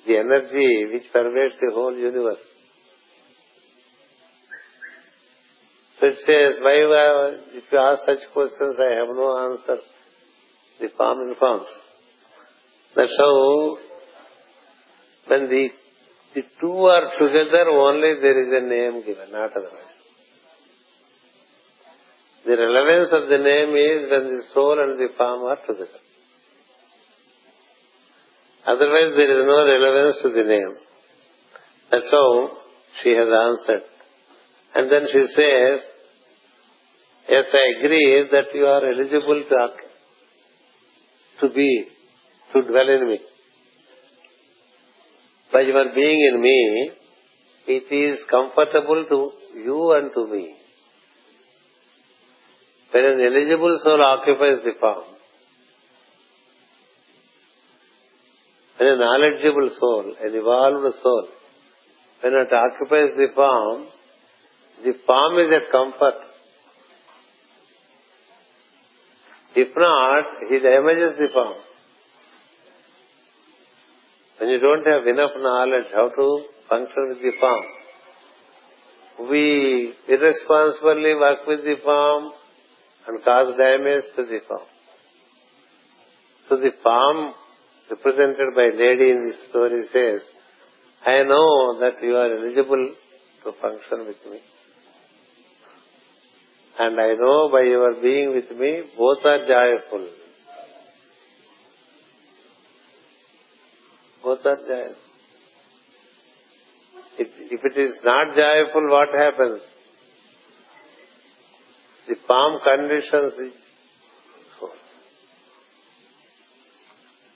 the energy which pervades the whole universe. So it says, why, if you ask such questions, I have no answers. The form informs. That's how when the, the two are together, only there is a name given, not otherwise. The relevance of the name is when the soul and the form are together. Otherwise, there is no relevance to the name. That's how she has answered. And then she says, Yes, I agree that you are eligible to, to be, to dwell in me. By your being in me, it is comfortable to you and to me. When an eligible soul occupies the form, when a knowledgeable soul, an evolved soul, when it occupies the form, the form is a comfort. If not, he damages the form. When you don't have enough knowledge how to function with the form, we irresponsibly work with the form and cause damage to the form. So the form represented by lady in this story says, I know that you are eligible to function with me. And I know by your being with me, both are joyful. Both are joyful. If, if it is not joyful, what happens? The palm conditions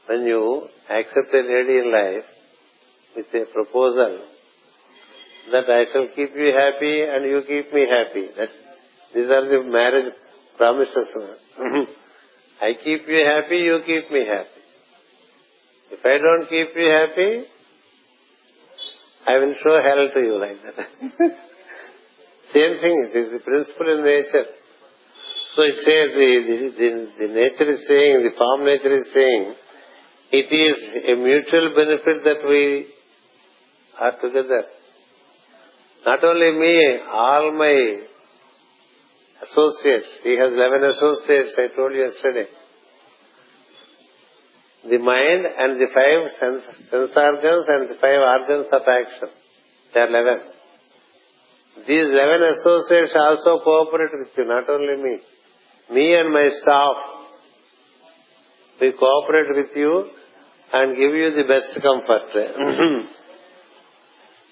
when you accept a lady in life with a proposal that I shall keep you happy and you keep me happy. That, these are the marriage promises. Mm-hmm. I keep you happy, you keep me happy. If I don't keep you happy, I will show hell to you like that. [LAUGHS] Same thing, it is the principle in nature. So it says, the, the, the, the nature is saying, the form nature is saying, it is a mutual benefit that we are together. Not only me, all my associates. He has 11 associates, I told you yesterday. The mind and the five sense, organs and the five organs of action. They are 11. These 11 associates also cooperate with you, not only me. Me and my staff we cooperate with you and give you the best comfort. [CLEARS THROAT]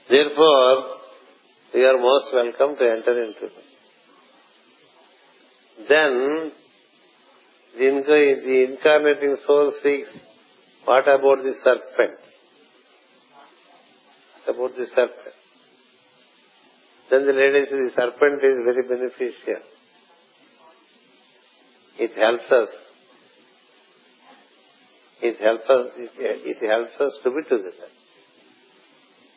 Therefore, you are most welcome to enter into it. Then, the incarnating soul seeks, what about the serpent? About the serpent. Then the lady says the serpent is very beneficial. It helps us it helps us, it helps us to be together.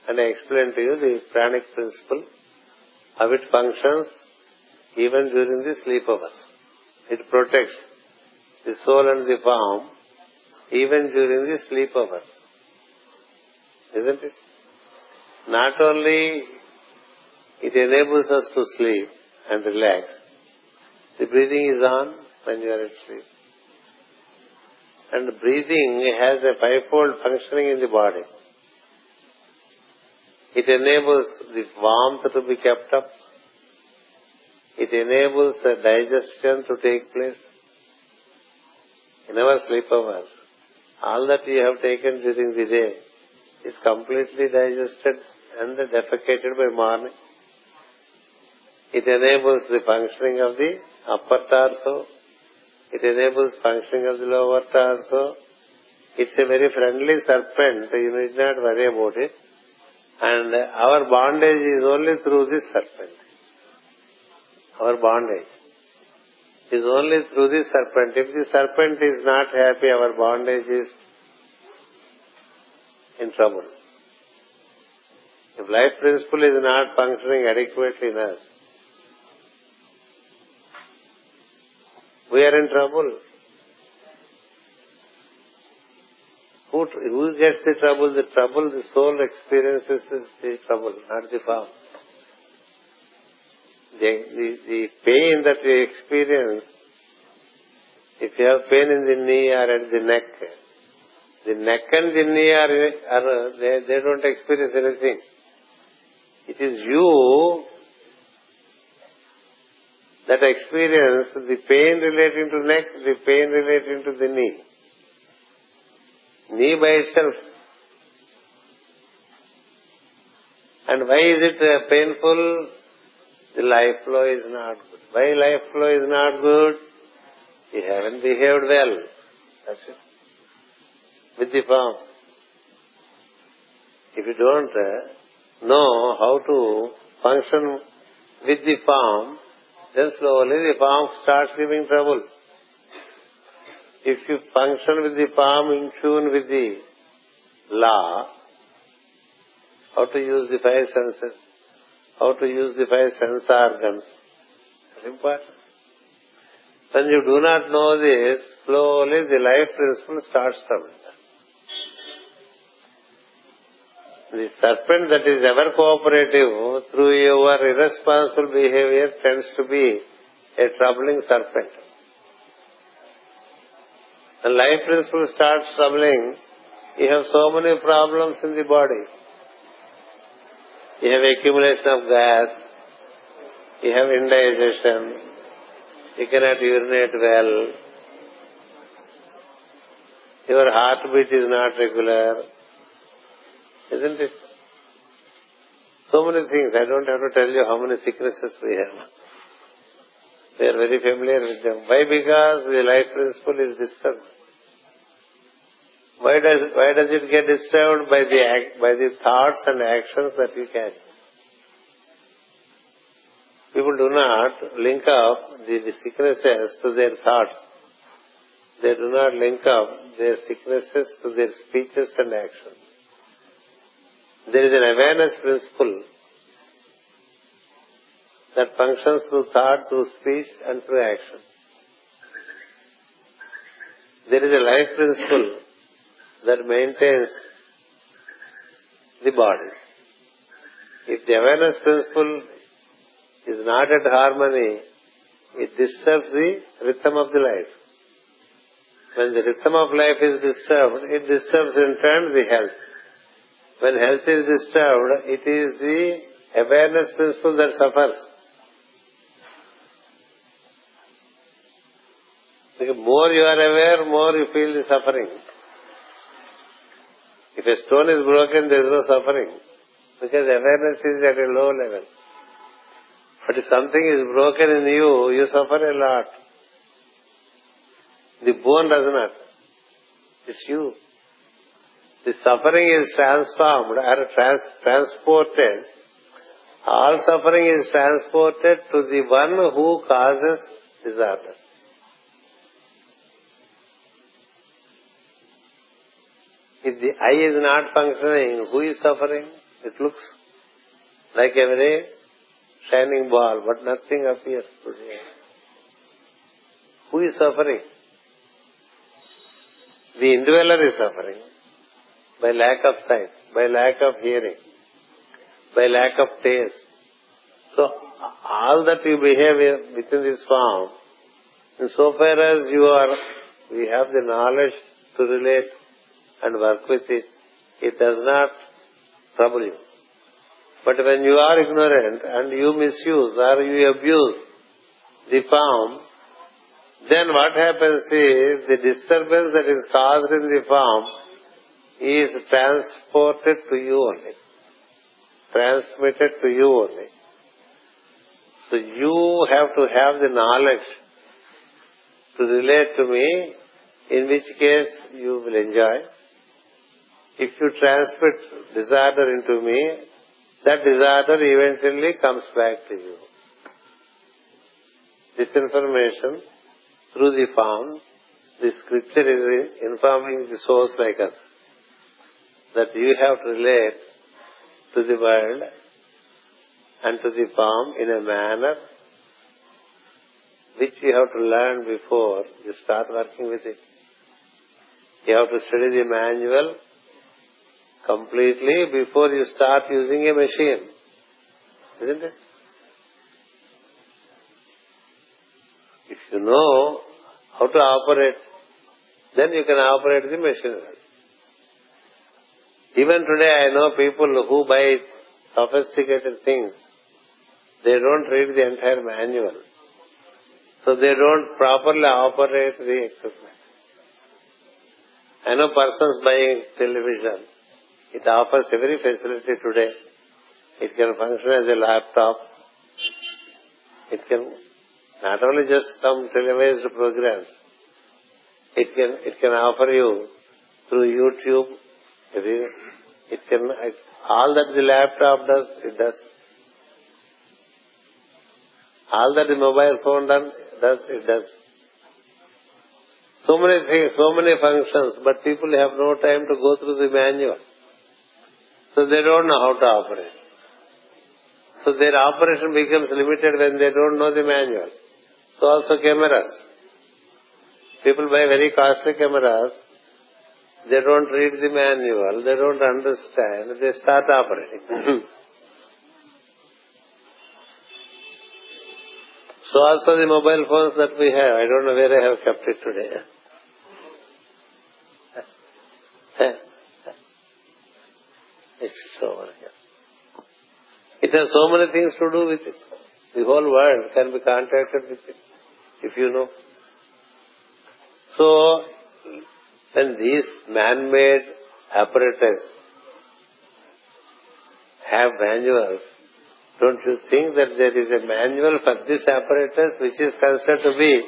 And I explained to you the pranic principle, how it functions even during the sleep. It protects the soul and the form even during the sleep. Isn't it? Not only it enables us to sleep and relax, the breathing is on when you are at sleep. And breathing has a fivefold functioning in the body. It enables the warmth to be kept up. It enables the digestion to take place. In our sleep hours, all that you have taken during the day is completely digested and defecated by morning. It enables the functioning of the upper torso, it enables functioning of the lower torso. It's a very friendly serpent. You need not worry about it. And our bondage is only through this serpent. Our bondage is only through this serpent. If the serpent is not happy, our bondage is in trouble. If life principle is not functioning adequately in we are in trouble. Who, who gets the trouble? The trouble the soul experiences is the trouble, not the form. The, the, the pain that we experience, if you have pain in the knee or at the neck, the neck and the knee are, are they, they don't experience anything. It is you that experience the pain relating to neck, the pain relating to the knee. Knee by itself. And why is it uh, painful? The life flow is not good. Why life flow is not good? You haven't behaved well. That's it. With the form. If you don't uh, know how to function with the form, then slowly the palm starts giving trouble. If you function with the palm in tune with the law, how to use the five senses, how to use the five sense organs, that's important. When you do not know this, slowly the life principle starts troubling. The serpent that is ever cooperative through your irresponsible behavior tends to be a troubling serpent. When life principle starts troubling, you have so many problems in the body. You have accumulation of gas, you have indigestion, you cannot urinate well, your heartbeat is not regular, isn't it? So many things. I don't have to tell you how many sicknesses we have. We are very familiar with them. Why? Because the life principle is disturbed. Why does why does it get disturbed by the by the thoughts and actions that we carry? People do not link up the sicknesses to their thoughts. They do not link up their sicknesses to their speeches and actions. There is an awareness principle that functions through thought, through speech, and through action. There is a life principle that maintains the body. If the awareness principle is not at harmony, it disturbs the rhythm of the life. When the rhythm of life is disturbed, it disturbs in turn the health. When health is disturbed, it is the awareness principle that suffers. The more you are aware, more you feel the suffering. If a stone is broken, there is no suffering because awareness is at a low level. But if something is broken in you, you suffer a lot. The bone does not. It's you the suffering is transformed or trans- transported, all suffering is transported to the one who causes disaster. If the eye is not functioning, who is suffering? It looks like a very shining ball, but nothing appears to. Who is suffering? The indweller is suffering by lack of sight, by lack of hearing, by lack of taste. So all that you behave within this form, in so far as you are, we have the knowledge to relate and work with it, it does not trouble you. But when you are ignorant and you misuse or you abuse the form, then what happens is the disturbance that is caused in the form is transported to you only. Transmitted to you only. So you have to have the knowledge to relate to me, in which case you will enjoy. If you transmit disorder into me, that disorder eventually comes back to you. This information, through the form, the scripture is informing the souls like us that you have to relate to the world and to the form in a manner which you have to learn before you start working with it. You have to study the manual completely before you start using a machine. Isn't it? If you know how to operate, then you can operate the machine. Even today I know people who buy sophisticated things. They don't read the entire manual. So they don't properly operate the equipment. I know persons buying television. It offers every facility today. It can function as a laptop. It can not only just some televised programs. It can it can offer you through YouTube. It can all that the laptop does, it does. All that the mobile phone does, it does. So many things, so many functions, but people have no time to go through the manual. So they don't know how to operate. So their operation becomes limited when they don't know the manual. So also cameras. People buy very costly cameras. They don't read the manual. They don't understand. They start operating. [LAUGHS] so also the mobile phones that we have. I don't know where I have kept it today. [LAUGHS] It has so many things to do with it. The whole world can be contacted with it, if you know. So, when these man-made apparatus have manuals, don't you think that there is a manual for this apparatus which is considered to be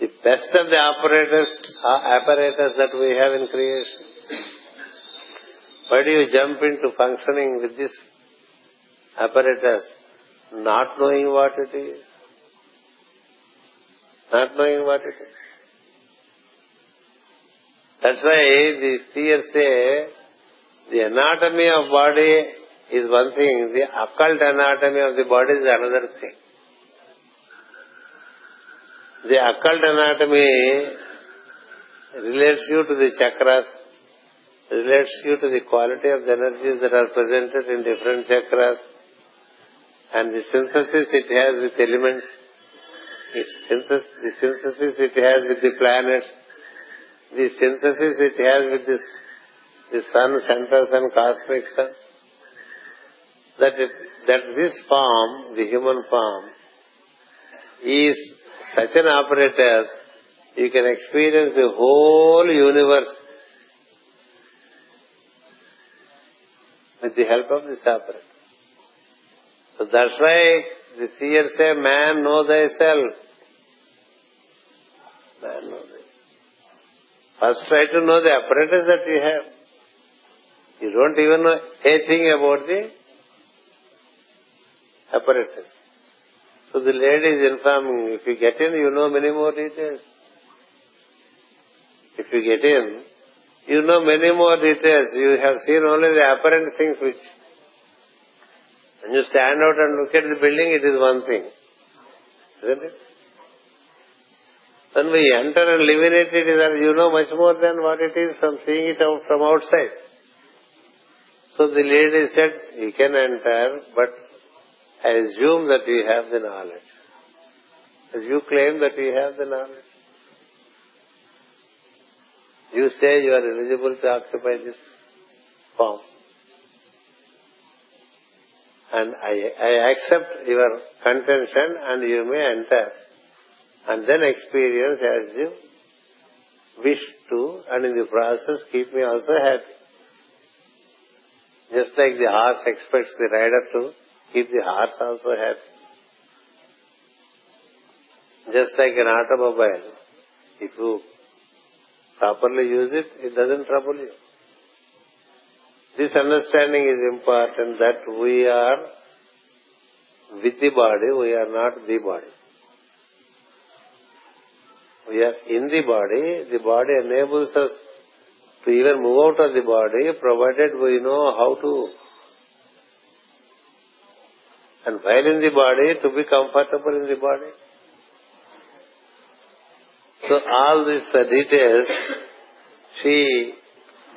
the best of the apparatus, uh, apparatus that we have in creation? Why do you jump into functioning with this apparatus not knowing what it is? Not knowing what it is. That's why the seers say the anatomy of body is one thing, the occult anatomy of the body is another thing. The occult anatomy relates you to the chakras, relates you to the quality of the energies that are presented in different chakras and the synthesis it has with elements, its synthesis, the synthesis it has with the planets, the synthesis it has with this, the sun centers and cosmic sun. That, it, that this form, the human form, is such an apparatus, you can experience the whole universe with the help of this apparatus. So that's why the seers say, man know thyself. Man know thyself. First try to know the apparatus that you have. You don't even know anything about the apparatus. So the lady is informing, if you get in, you know many more details. If you get in, you know many more details. You have seen only the apparent things which, when you stand out and look at the building, it is one thing. Isn't it? When we enter and live in it, it is that you know much more than what it is from seeing it out from outside. So the lady said, you can enter, but I assume that you have the knowledge. As you claim that you have the knowledge. You say you are eligible to occupy this form. And I, I accept your contention and you may enter. And then experience as you wish to and in the process keep me also happy. Just like the horse expects the rider to keep the horse also happy. Just like an automobile, if you properly use it, it doesn't trouble you. This understanding is important that we are with the body, we are not the body. We are in the body, the body enables us to even move out of the body provided we know how to and while in the body to be comfortable in the body. So all these uh, details she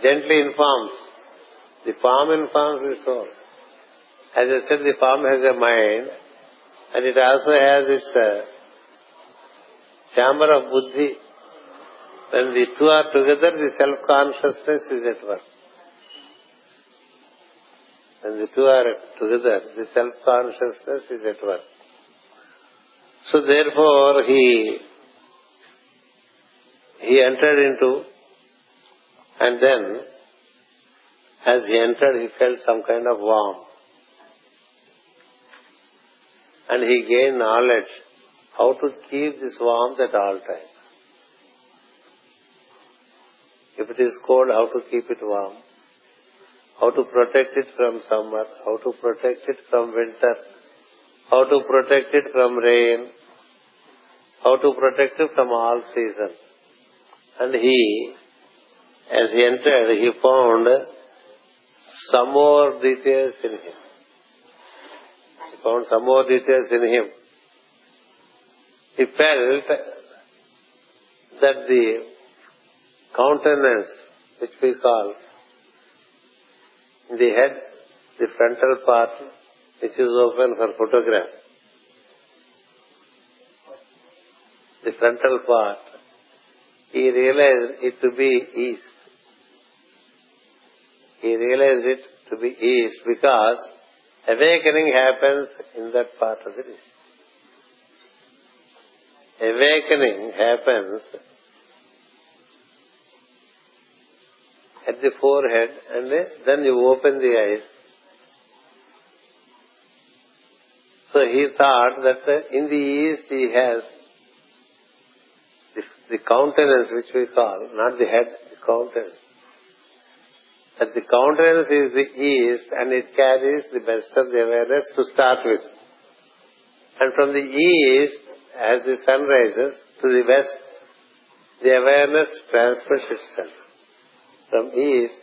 gently informs. The form informs the soul. As I said, the form has a mind and it also has its uh, chamber of buddhi. When the two are together, the self-consciousness is at work. When the two are together, the self-consciousness is at work. So therefore he he entered into and then as he entered he felt some kind of warmth. And he gained knowledge how to keep this warmth at all times. If it is cold, how to keep it warm. How to protect it from summer, how to protect it from winter, how to protect it from rain, how to protect it from all seasons. And he, as he entered, he found some more details in him. He found some more details in him. He felt that the countenance, which we call the head, the frontal part, which is open for photograph, the frontal part, he realized it to be east. He realized it to be east because awakening happens in that part of the east. Awakening happens at the forehead and then you open the eyes. So he thought that uh, in the east he has the, the countenance which we call, not the head, the countenance. That the countenance is the east and it carries the best of the awareness to start with. And from the east, as the sun rises, to the west, the awareness transfers itself from east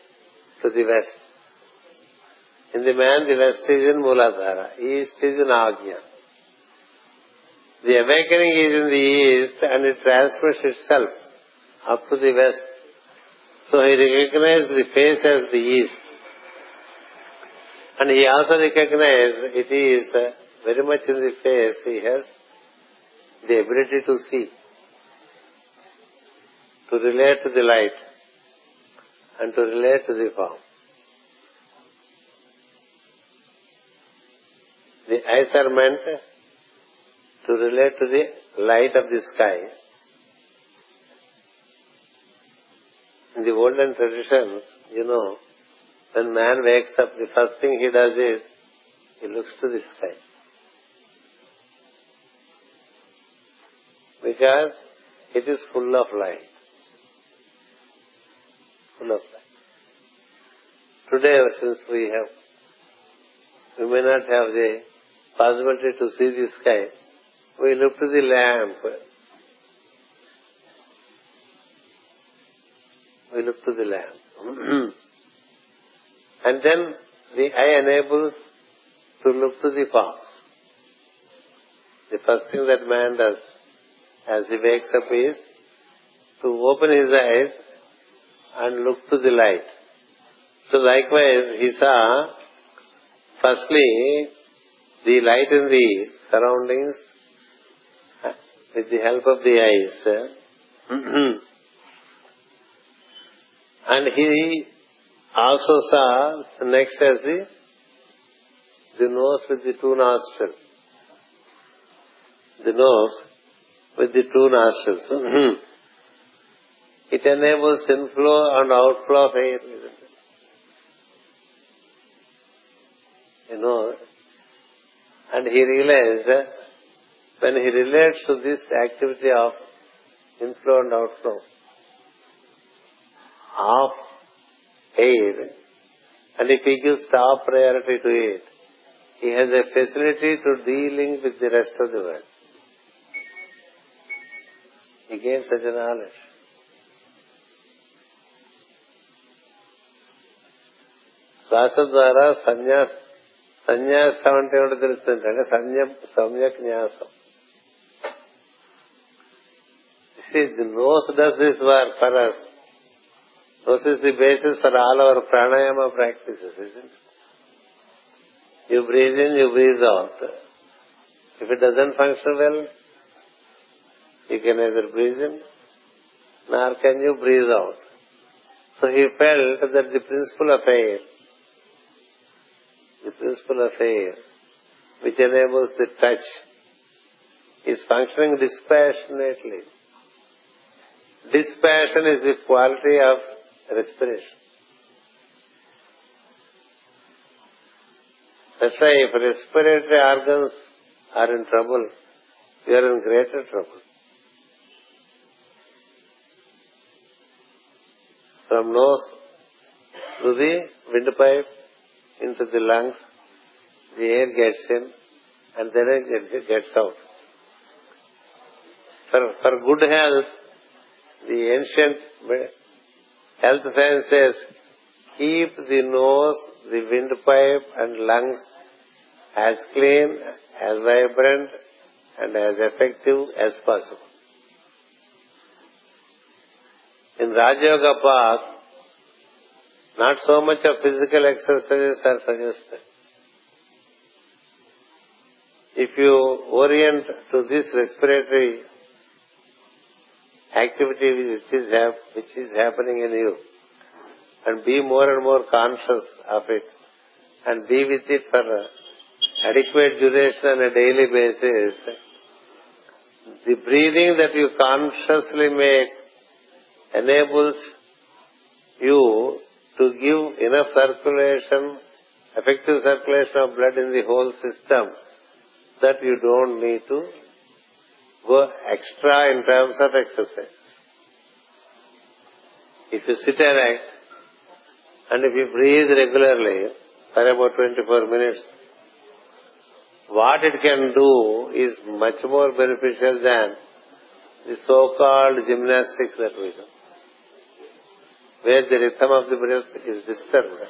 to the west. In the man, the west is in Muladhara, east is in Agnya. The awakening is in the east and it transfers itself up to the west. So he recognized the face as the east. And he also recognized it is uh, very much in the face he has the ability to see, to relate to the light and to relate to the form. The eyes are meant to relate to the light of the sky. In the olden traditions, you know, when man wakes up, the first thing he does is he looks to the sky. Because it is full of light. Full of light. Today, since we have, we may not have the possibility to see the sky, we look to the lamp. We look to the lamp. [CLEARS THROAT] and then the eye enables to look to the forms. The first thing that man does as he wakes up is to open his eyes and look to the light. So likewise, he saw firstly the light in the surroundings uh, with the help of the eyes. Uh, [CLEARS THROAT] and he also saw next as the the nose with the two nostrils. The nose with the two nostrils. Hmm. it enables inflow and outflow of air. You know, and he realized when he relates to this activity of inflow and outflow of air, and if he gives top priority to it, he has a facility to dealing with the rest of the world. He gains such a knowledge. శ్వాస ద్వారా సన్యాస సన్యాసం అంటే ఏమిటో తెలుస్తుంది అంటే సంయం సమ్యక్ న్యాసం the nose does this work for us. Nose is the basis for all our pranayama practices, isn't it? You breathe in, you breathe out. If it doesn't function well, you can neither breathe in, nor can you breathe out. So he felt that the principle of air, the principle of air, which enables the touch, is functioning dispassionately. Dispassion is the quality of respiration. That's why if respiratory organs are in trouble, you are in greater trouble. From nose to the windpipe into the lungs, the air gets in and then it gets out. For, for good health, the ancient health science says, keep the nose, the windpipe and lungs as clean, as vibrant and as effective as possible. In Rajayoga path, not so much of physical exercises are suggested. If you orient to this respiratory activity which is happening in you and be more and more conscious of it and be with it for adequate duration on a daily basis, the breathing that you consciously make enables you to give enough circulation, effective circulation of blood in the whole system that you don't need to go extra in terms of exercise. If you sit erect and if you breathe regularly for about 24 minutes, what it can do is much more beneficial than the so-called gymnastics that we do, where the rhythm of the breath is disturbed.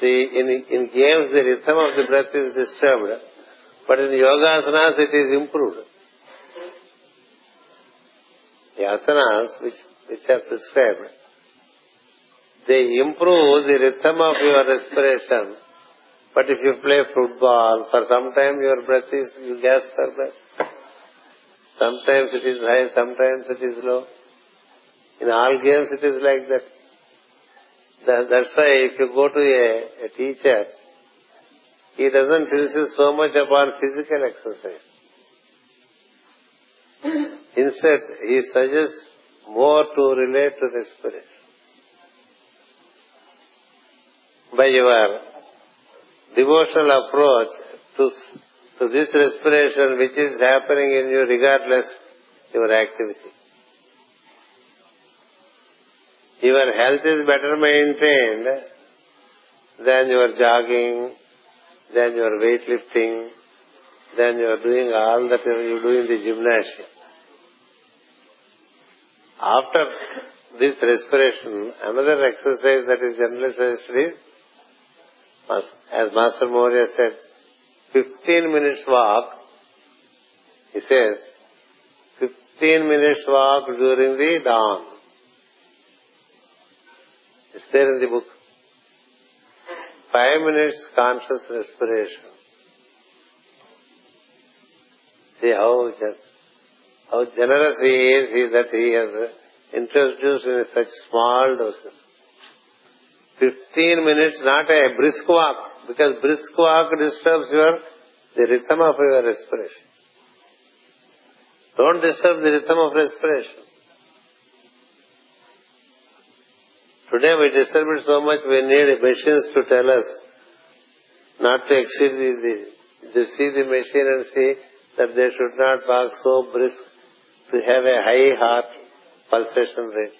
The, in, in games, the rhythm of the breath is disturbed, but in yogasanas, it is improved. The asanas, which, which are prescribed, they improve the rhythm of your respiration. But if you play football, for some time your breath is, you gasp for. Sometimes it is high, sometimes it is low. In all games it is like that. That's why if you go to a, a teacher, he doesn't insist so much upon physical exercise. [COUGHS] Instead, he suggests more to relate to the spirit. By your devotional approach to, to this respiration which is happening in you regardless your activity. Your health is better maintained than your jogging, than your weightlifting, than you are doing all that you do in the gymnasium. After this respiration, another exercise that is generally suggested is, as Master Morya said, 15 minutes walk, he says, 15 minutes walk during the dawn. It's there in the book. Five minutes conscious respiration. See how, how generous he is, he, that he has introduced in such small doses. Fifteen minutes, not a brisk walk, because brisk walk disturbs your the rhythm of your respiration. Don't disturb the rhythm of respiration. Today we disturb it so much we need machines to tell us not to exceed the, the they see machine and see that they should not walk so brisk to have a high heart pulsation rate.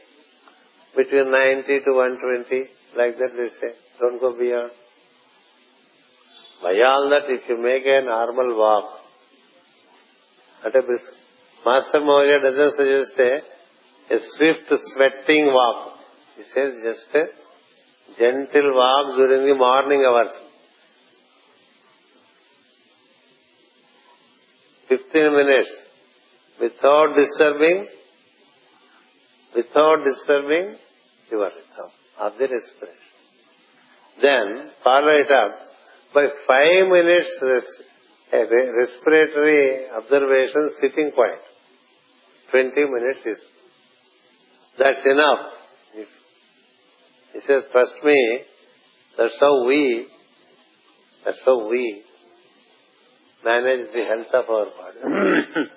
Between 90 to 120, like that they say. Don't go beyond. By all that, if you make a normal walk, at a brisk, Master Morya doesn't suggest a, a swift sweating walk. He just a gentle walk during the morning hours. 15 minutes without disturbing, without disturbing your rhythm of the respiration. Then follow it up by five minutes respiratory observation sitting quiet. 20 minutes is, that's enough. He says, trust me, that's how we, that's how we manage the health of our body. [COUGHS]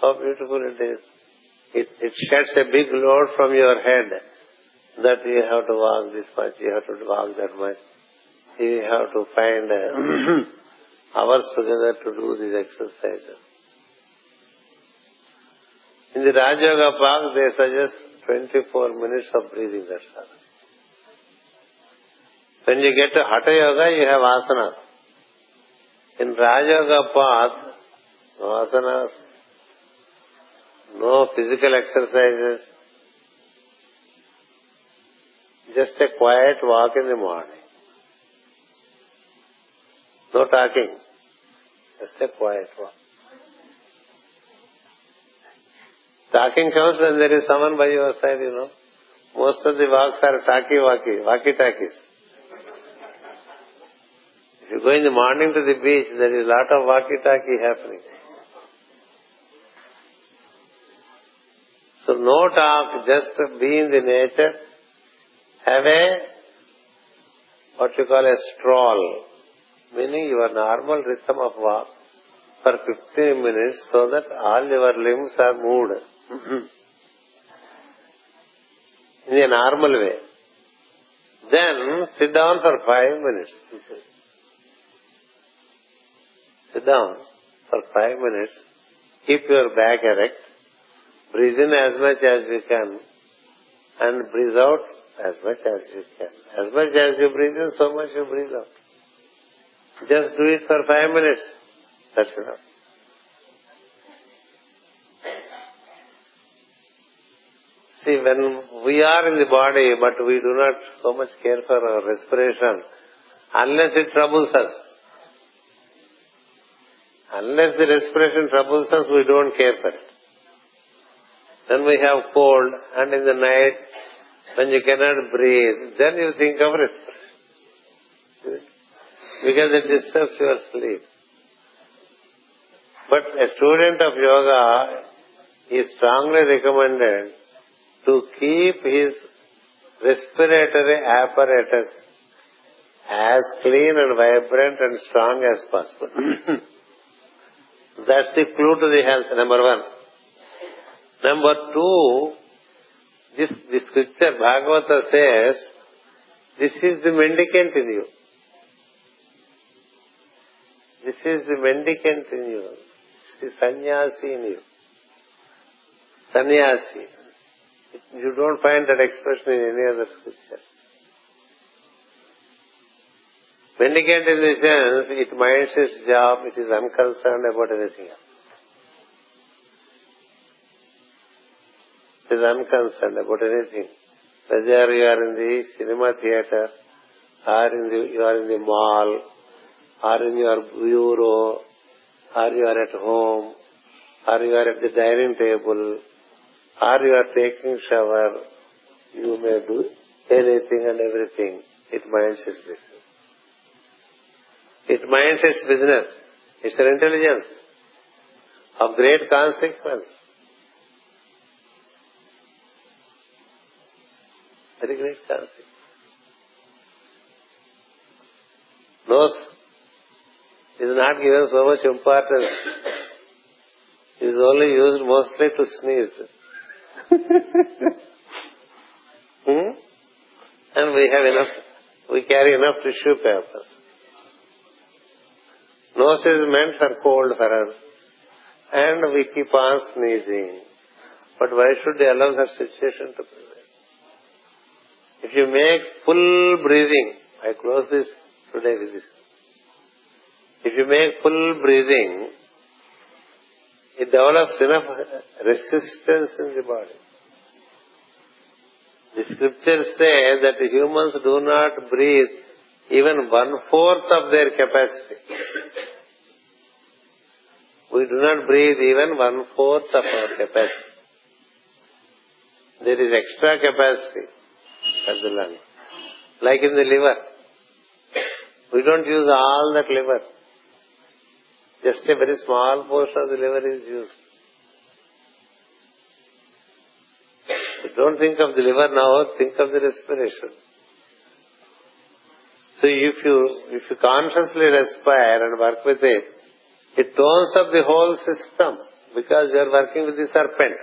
How beautiful it is. It, it sheds a big load from your head that you have to walk this much, you have to walk that much. You have to find uh, [COUGHS] hours together to do these exercises. In the Raj Yoga path, they suggest 24 minutes of breathing, that's. When you get to Hatha Yoga, you have asanas. In Raj Yoga path, no asanas, no physical exercises, just a quiet walk in the morning. No talking, just a quiet walk. Talking comes when there is someone by your side, you know. Most of the walks are talkie walkie, walkie talkies. If you go in the morning to the beach, there is a lot of walkie talkie happening. So no talk, just be in the nature, have a what you call a stroll, meaning your normal rhythm of walk for 15 minutes so that all your limbs are moved in a normal way. Then sit down for five minutes. [LAUGHS] Sit down for five minutes. Keep your back erect. Breathe in as much as you can and breathe out as much as you can. As much as you breathe in, so much you breathe out. Just do it for five minutes. That's we are in the body, but we do not so much care for our respiration, unless it troubles us. Unless the respiration troubles us, we don't care for it. Then we have cold, and in the night, when you cannot breathe, then you think of respiration. Because it disturbs your sleep. But a student of yoga is strongly recommended to keep his respiratory apparatus as clean and vibrant and strong as possible. That's the clue to the health, number one. Number two, this, scripture Bhagavata says, this is the mendicant in you. This is the mendicant in you. This is sannyasi in you. Sannyasi. You don't find that expression in any other scripture. Mendicant in the sense, it minds its job, it is unconcerned about anything else. It is unconcerned about anything. Whether you are in the cinema theatre, or in the, you are in the mall, or in your bureau, or you are at home, or you are at the dining table, or you are taking shower, you may do anything and everything. It minds its business. It minds its business. It's an intelligence of great consequence. Very great consequence. Nose is not given so much importance. It is only used mostly to sneeze. Hmm? And we have enough, we carry enough tissue papers. Nose is meant for cold for us. And we keep on sneezing. But why should they allow that situation to prevail? If you make full breathing, I close this today with this. If you make full breathing, it develops enough resistance in the body. The scriptures say that humans do not breathe even one fourth of their capacity. We do not breathe even one fourth of our capacity. There is extra capacity at the lung. Like in the liver. We don't use all that liver. Just a very small portion of the liver is used. So don't think of the liver now, think of the respiration. So if you if you consciously respire and work with it, it tones up the whole system because you are working with the serpent.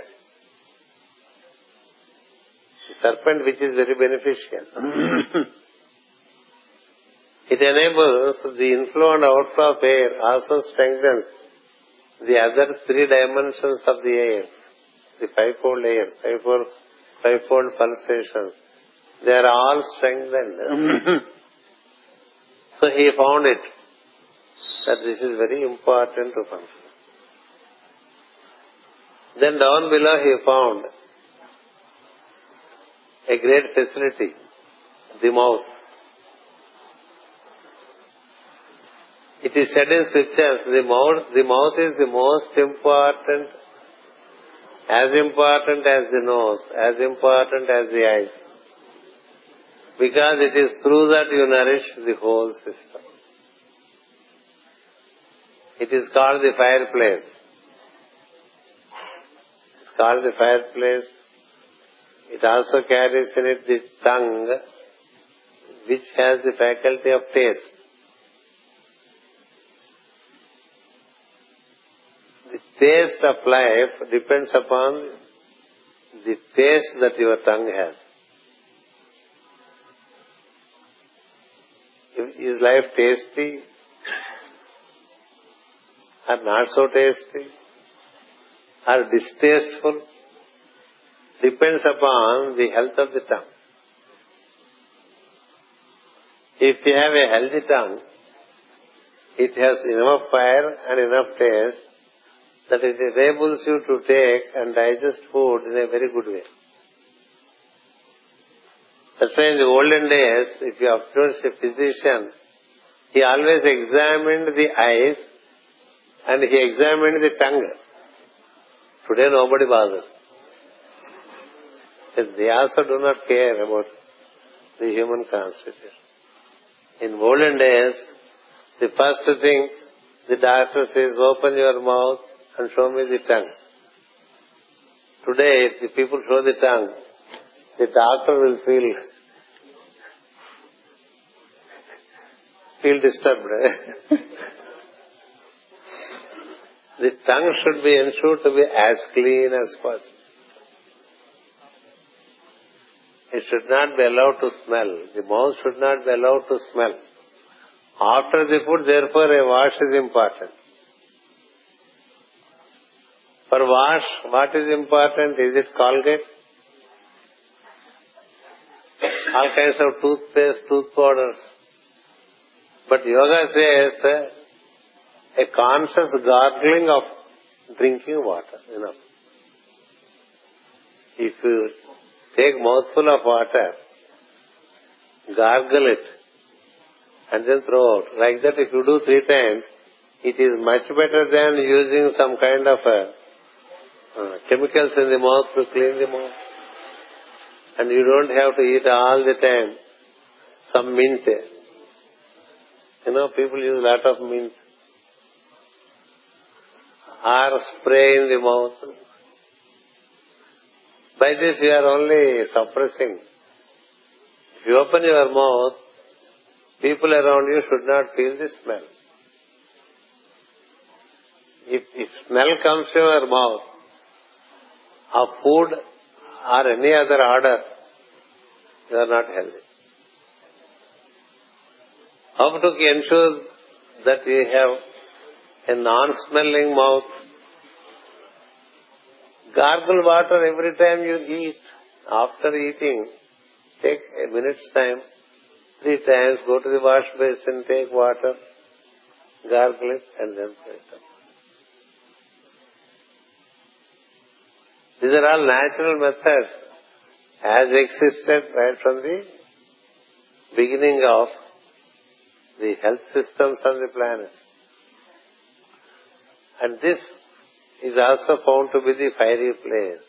The serpent which is very beneficial. [COUGHS] it enables the inflow and outflow of air, also strengthens the other three dimensions of the air, the fivefold air, fivefold, fivefold pulsations. They are all strengthened. Mm-hmm. so he found it that this is very important to function. Then down below he found a great facility, the mouth. It is said in scriptures, the mouth, the mouth is the most important, as important as the nose, as important as the eyes. Because it is through that you nourish the whole system. It is called the fireplace. It's called the fireplace. It also carries in it the tongue, which has the faculty of taste. Taste of life depends upon the taste that your tongue has. Is life tasty or not so tasty or distasteful? Depends upon the health of the tongue. If you have a healthy tongue, it has enough fire and enough taste that it enables you to take and digest food in a very good way. That's why in the olden days, if you approach a physician, he always examined the eyes and he examined the tongue. Today nobody bothers. They also do not care about the human constitution. In olden days, the first thing the doctor says, open your mouth and show me the tongue. Today, if the people show the tongue, the doctor will feel feel disturbed. [LAUGHS] the tongue should be ensured to be as clean as possible. It should not be allowed to smell. The mouth should not be allowed to smell. After the food, therefore, a wash is important. For wash, what is important? Is it Colgate? All kinds of toothpaste, tooth powders. But yoga says uh, a conscious gargling of drinking water. Enough. If you take mouthful of water, gargle it, and then throw out. Like that, if you do three times, it is much better than using some kind of a uh, chemicals in the mouth to clean the mouth. And you don't have to eat all the time some mint. You know, people use a lot of mint. Or spray in the mouth. By this you are only suppressing. If you open your mouth, people around you should not feel the smell. If, if smell comes to your mouth, of food or any other order, you are not healthy. How to ensure that you have a non-smelling mouth? Gargle water every time you eat. After eating, take a minute's time, three times, go to the wash basin, take water, gargle it, and then put it. These are all natural methods as existed right from the beginning of the health systems on the planet. And this is also found to be the fiery place.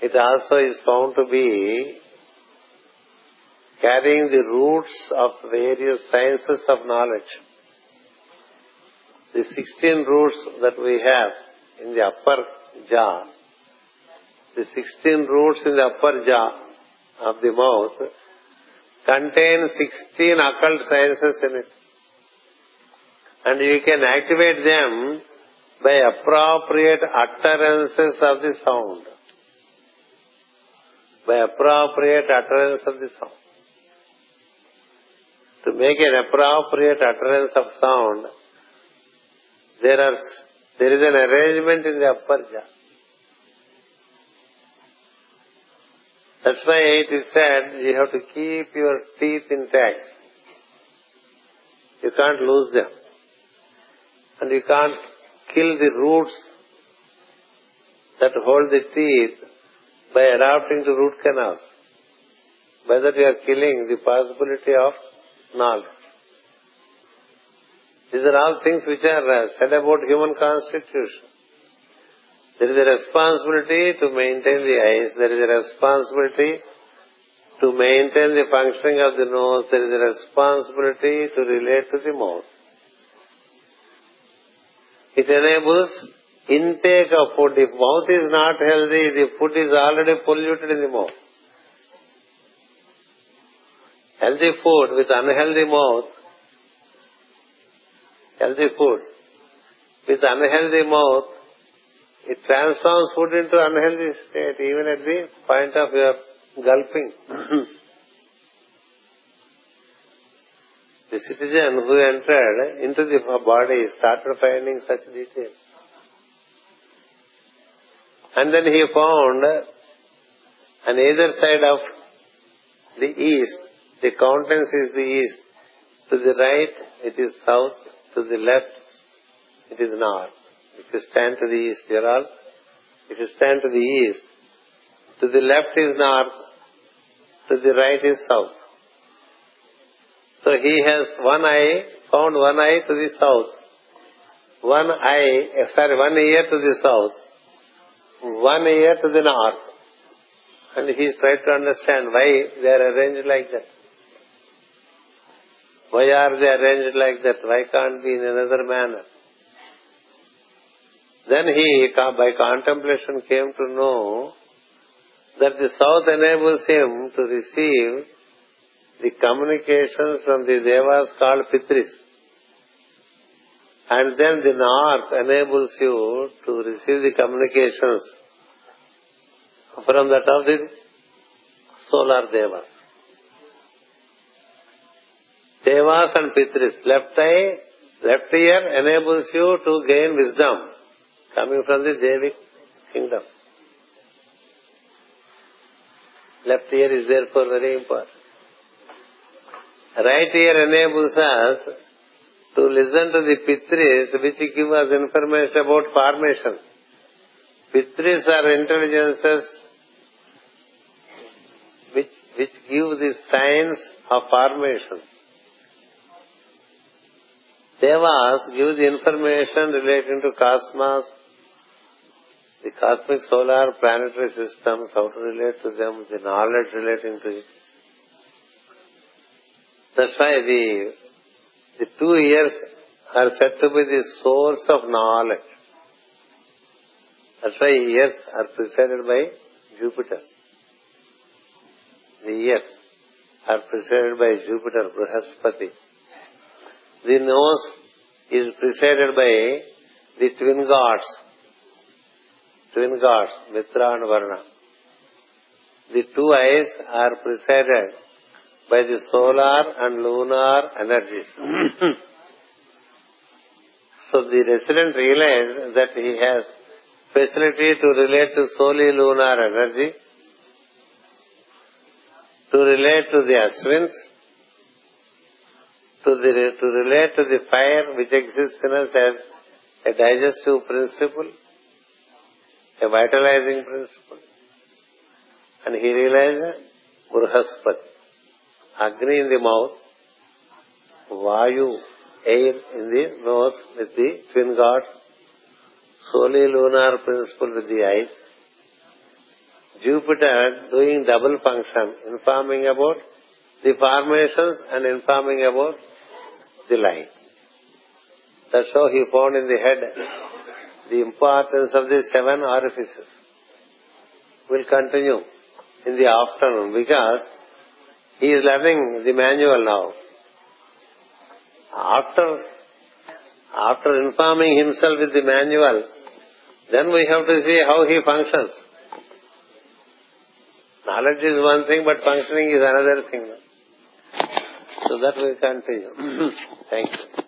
It also is found to be carrying the roots of various sciences of knowledge. The 16 roots that we have in the upper jaw, the 16 roots in the upper jaw of the mouth contain 16 occult sciences in it. And you can activate them by appropriate utterances of the sound. By appropriate utterance of the sound. To make an appropriate utterance of sound, there are there is an arrangement in the upper jaw. That's why it is said you have to keep your teeth intact. You can't lose them. And you can't kill the roots that hold the teeth by adapting to root canals. By that you are killing the possibility of knowledge. These are all things which are uh, said about human constitution. There is a responsibility to maintain the eyes. There is a responsibility to maintain the functioning of the nose. There is a responsibility to relate to the mouth. It enables intake of food. If mouth is not healthy, the food is already polluted in the mouth. Healthy food with unhealthy mouth, healthy food with unhealthy mouth, it transforms food into unhealthy state even at the point of your gulping. [CLEARS THROAT] The citizen who entered into the body started finding such details. And then he found on either side of the east, the countenance is the east. To the right, it is south. To the left, it is north. If you stand to the east, you are. If you stand to the east, to the left is north, to the right is south. So he has one eye, found one eye to the south, one eye, eh, sorry, one ear to the south, one ear to the north. And he is trying to understand why they are arranged like that. Why are they arranged like that? Why can't be in another manner? Then he, by contemplation, came to know that the south enables him to receive the communications from the devas called Pitris. And then the north enables you to receive the communications from that of the solar devas. Devas and Pitris. Left eye, left ear enables you to gain wisdom coming from the Devic kingdom. Left ear is therefore very important. Right ear enables us to listen to the Pitris which give us information about formations. Pitris are intelligences which, which give the signs of formations. Devas give the information relating to cosmos, the cosmic solar planetary systems, how to relate to them, the knowledge relating to it. That's why the, the two ears are said to be the source of knowledge. That's why ears are presided by Jupiter. The ears are presided by Jupiter, Brihaspati. The nose is presided by the twin gods, twin gods, Mitra and Varuna. The two eyes are presided by the solar and lunar energies. [COUGHS] so the resident realized that he has facility to relate to solely lunar energy, to relate to the Ashwins, to, the, to relate to the fire which exists in us as a digestive principle, a vitalizing principle. And he realized Brihaspati. Agni in the mouth, Vayu, air in the nose with the twin gods, solely lunar principle with the eyes, Jupiter doing double function, informing about the formations and informing about the light. That's how he found in the head the importance of the seven orifices. Will continue in the afternoon because He is learning the manual now. After, after informing himself with the manual, then we have to see how he functions. Knowledge is one thing, but functioning is another thing. So that we continue. Mm-hmm. Thank you.